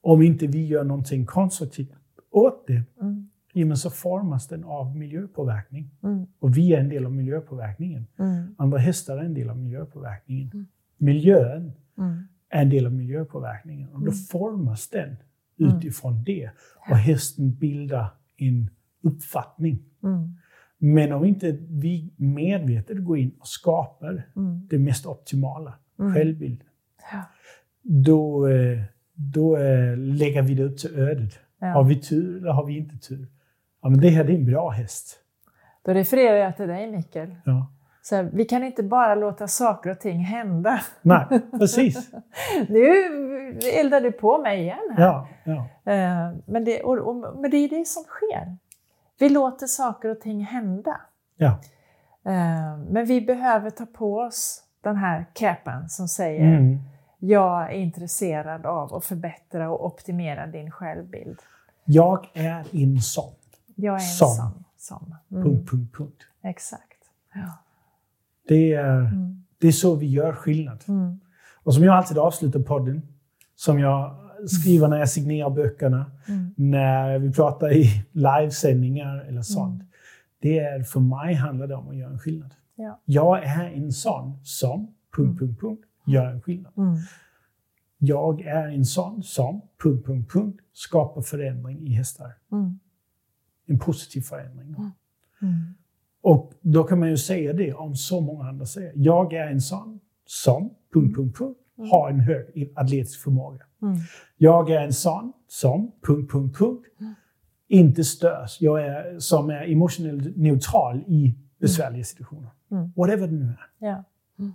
om inte vi gör någonting konstruktivt åt det, mm ja, så formas den av miljöpåverkning. Mm. Och vi är en del av miljöpåverkningen. Mm. Andra hästar är en del av miljöpåverkningen. Mm. Miljön mm. är en del av miljöpåverkningen. Och då mm. formas den mm. utifrån det. Och hästen bildar en uppfattning. Men om inte vi medvetet går in och skapar det mest optimala, mm. självbilden, ja. då, eh, då eh, lägger vi det upp till ödet. Ja. Har vi tur eller har vi inte tur? Ja, men det här är en bra häst. Då refererar jag till dig, Mikael. Ja. Så här, vi kan inte bara låta saker och ting hända. Nej, precis. nu eldar du på mig igen här. Ja, ja. Eh, men, det, och, och, men det är det som sker. Vi låter saker och ting hända. Ja. Eh, men vi behöver ta på oss den här capen som säger mm. jag är intresserad av att förbättra och optimera din självbild. Jag är en sån. Jag är en sån. sån. Mm. Punkt, punkt, punkt. Exakt. Ja. Det, är, mm. det är så vi gör skillnad. Mm. Och som jag alltid avslutar podden, som jag skriver när jag signerar böckerna, mm. när vi pratar i livesändningar eller sånt. Mm. Det är, för mig handlar det om att göra en skillnad. Ja. Jag är en sån som, punkt, punkt, punkt, gör en skillnad. Mm. Jag är en sån som, punkt, punkt, punkt, skapar förändring i hästar. Mm en positiv förändring. Mm. Och då kan man ju säga det om så många andra säger. Jag är en sån som, punkt, punkt, punkt, mm. har en hög atletisk förmåga. Mm. Jag är en sån som, punkt, punkt, punkt, mm. inte störs. Jag är som är emotionellt neutral i besvärliga situationer. Mm. Whatever det nu är. Mm.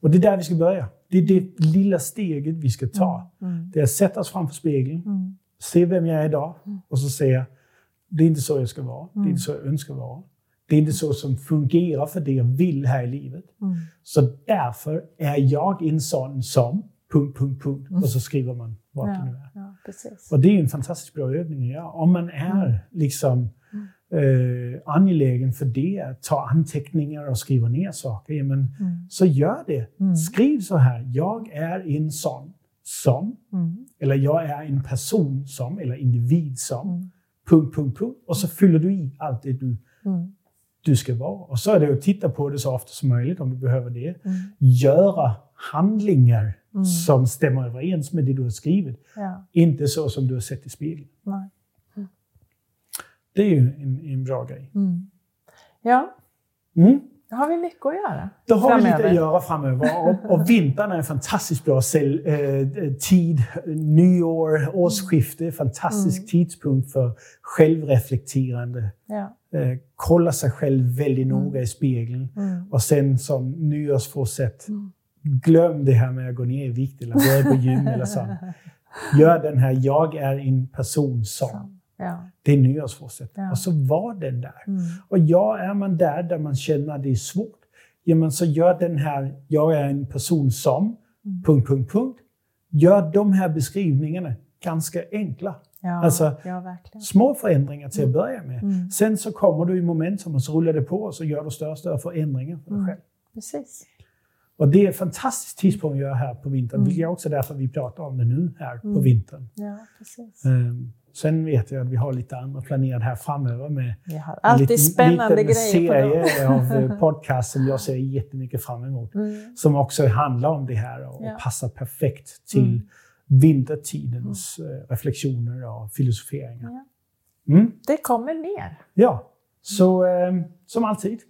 Och det är där vi ska börja. Det är det lilla steget vi ska ta. Mm. mm. Det är att sätta oss framför spegeln, mm. se vem jag är idag och så säga det är inte så jag ska vara, det är inte så jag önskar vara. Det är inte så som fungerar för det jag vill här i livet. Mm. Så därför är jag en sån som... Punkt, punkt, punkt. Mm. Och så skriver man vad ja, det nu är. Ja, och det är en fantastiskt bra övning att göra. Om man är mm. liksom eh, angelägen för det, ta anteckningar och skriva ner saker, ja, men, mm. så gör det. Mm. Skriv så här, jag är en sån som, mm. eller jag är en person som, eller individ som, mm. punkt, punkt, punkt. Och så fyller du i allt det du mm du ska vara. Och så är det att titta på det så ofta som möjligt om du behöver det. Mm. Göra handlingar mm. som stämmer överens med det du har skrivit. Ja. Inte så som du har sett i spegeln. Mm. Det är ju en, en bra grej. Mm. Ja. Mm. Då har vi mycket att göra Då har framöver. vi lite att göra framöver. Och, och vintern är en fantastiskt bra sälj, eh, tid. Nyår, årsskifte, fantastisk mm. tidpunkt för självreflekterande. Ja. Eh, kolla sig själv väldigt mm. noga i spegeln. Mm. Och sen som nyårsforsett, mm. Glöm det här med att gå ner i vikt eller börja på gym eller så. Gör den här, jag är en person som. Ja. Det är nyårsforsett. Ja. Och så var den där. Mm. Och ja, är man där där man känner det är svårt, ja, men så gör den här, jag är en person som, mm. punkt, punkt, punkt. Gör de här beskrivningarna ganska enkla. Ja, alltså, ja, små förändringar till att mm. börja med. Mm. Sen så kommer du i momentum och så rullar det på och så gör du större och större förändringar för dig mm. själv. Precis. Och det är en fantastisk tidspunkt att göra här på vintern, mm. vilket är också därför vi pratar om det nu här på vintern. Ja, precis. Um, Sen vet jag att vi har lite andra planerade här framöver med har alltid en spännande liten serie av eh, podcast som jag ser jättemycket fram emot. Mm. Som också handlar om det här och ja. passar perfekt till mm. vintertidens mm. reflektioner och filosoferingar. Ja. Mm. Det kommer mer. Ja, så eh, som alltid.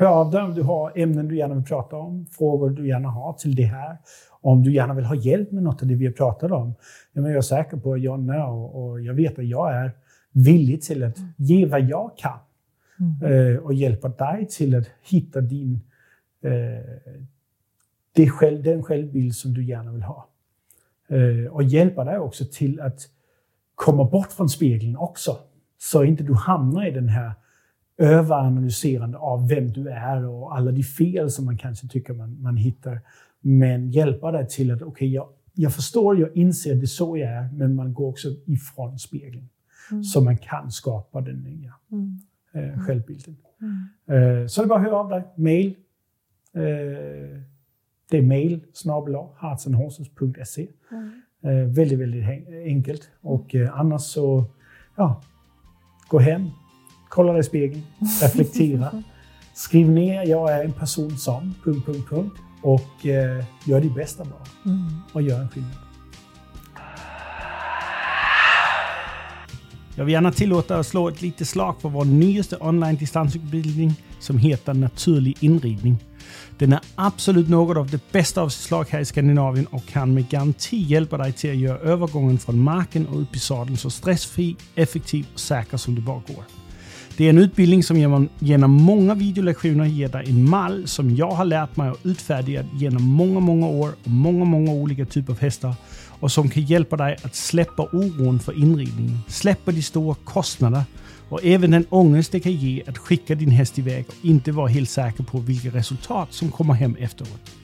Hör av dig om du har ämnen du gärna vill prata om, frågor du gärna har till det här. Om du gärna vill ha hjälp med något av det vi har pratat om. Jag är säker på att Jonna och, och jag vet att jag är villig till att ge vad jag kan. Mm. Eh, och hjälpa dig till att hitta din, eh, det själv, den självbild som du gärna vill ha. Eh, och hjälpa dig också till att komma bort från spegeln också. Så inte du hamnar i den här överanalyserande av vem du är och alla de fel som man kanske tycker man, man hittar. Men hjälpa dig till att, okej, okay, jag, jag förstår, jag inser det är så jag är, men man går också ifrån spegeln. Mm. Så man kan skapa den nya mm. eh, självbilden. Mm. Eh, så det är bara att höra av dig. Mail. Eh, det är mail snabel heartsandhorses.se. Mm. Eh, väldigt, väldigt enkelt. Och eh, annars så, ja, gå hem, kolla dig i spegeln, reflektera. Skriv ner, jag är en person som... Punkt, punkt, punkt. Och eh, gör ditt bästa bara. Mm. Och gör en skillnad. Jag vill gärna tillåta att slå ett litet slag för vår nyaste online distansutbildning som heter Naturlig inridning. Den är absolut något av det bästa av sitt slag här i Skandinavien och kan med garanti hjälpa dig till att göra övergången från marken och upp i sadeln så stressfri, effektiv och säker som det bara går. Det är en utbildning som genom, genom många videolektioner ger dig en mall som jag har lärt mig och utfärdigat genom många, många år och många, många olika typer av hästar och som kan hjälpa dig att släppa oron för inridningen, släppa de stora kostnaderna och även den ångest det kan ge att skicka din häst iväg och inte vara helt säker på vilka resultat som kommer hem efteråt.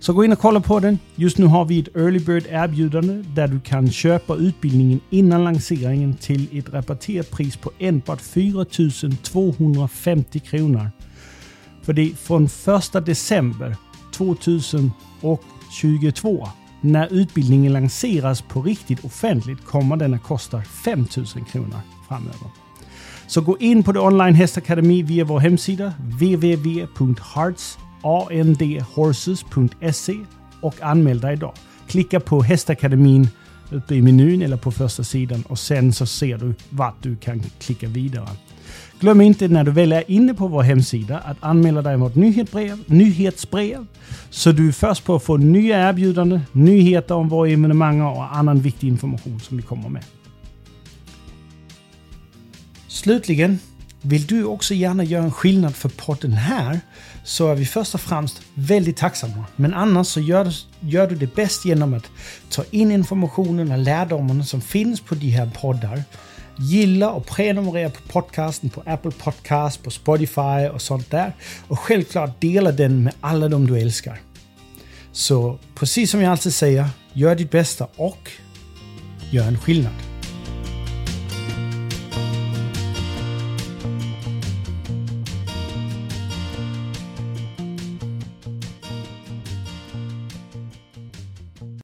Så gå in och kolla på den. Just nu har vi ett Early Bird erbjudande där du kan köpa utbildningen innan lanseringen till ett rabatterat pris på enbart 4 250 kronor. För det är från 1 december 2022 när utbildningen lanseras på riktigt offentligt kommer den att kosta 5 000 kronor framöver. Så gå in på The Online Hästakademi via vår hemsida www.hearts.com andhorses.se och anmäl dig idag. Klicka på Hästakademin uppe i menyn eller på första sidan och sen så ser du vart du kan klicka vidare. Glöm inte när du väl är inne på vår hemsida att anmäla dig mot nyhetsbrev, nyhetsbrev så du är först på att få nya erbjudanden, nyheter om våra evenemang och annan viktig information som vi kommer med. Slutligen, vill du också gärna göra en skillnad för podden här så är vi först och främst väldigt tacksamma. Men annars så gör du, gör du det bäst genom att ta in informationen och lärdomarna som finns på de här poddar. Gilla och prenumerera på podcasten på Apple Podcast, på Spotify och sånt där. Och självklart dela den med alla de du älskar. Så precis som jag alltid säger, gör ditt bästa och gör en skillnad.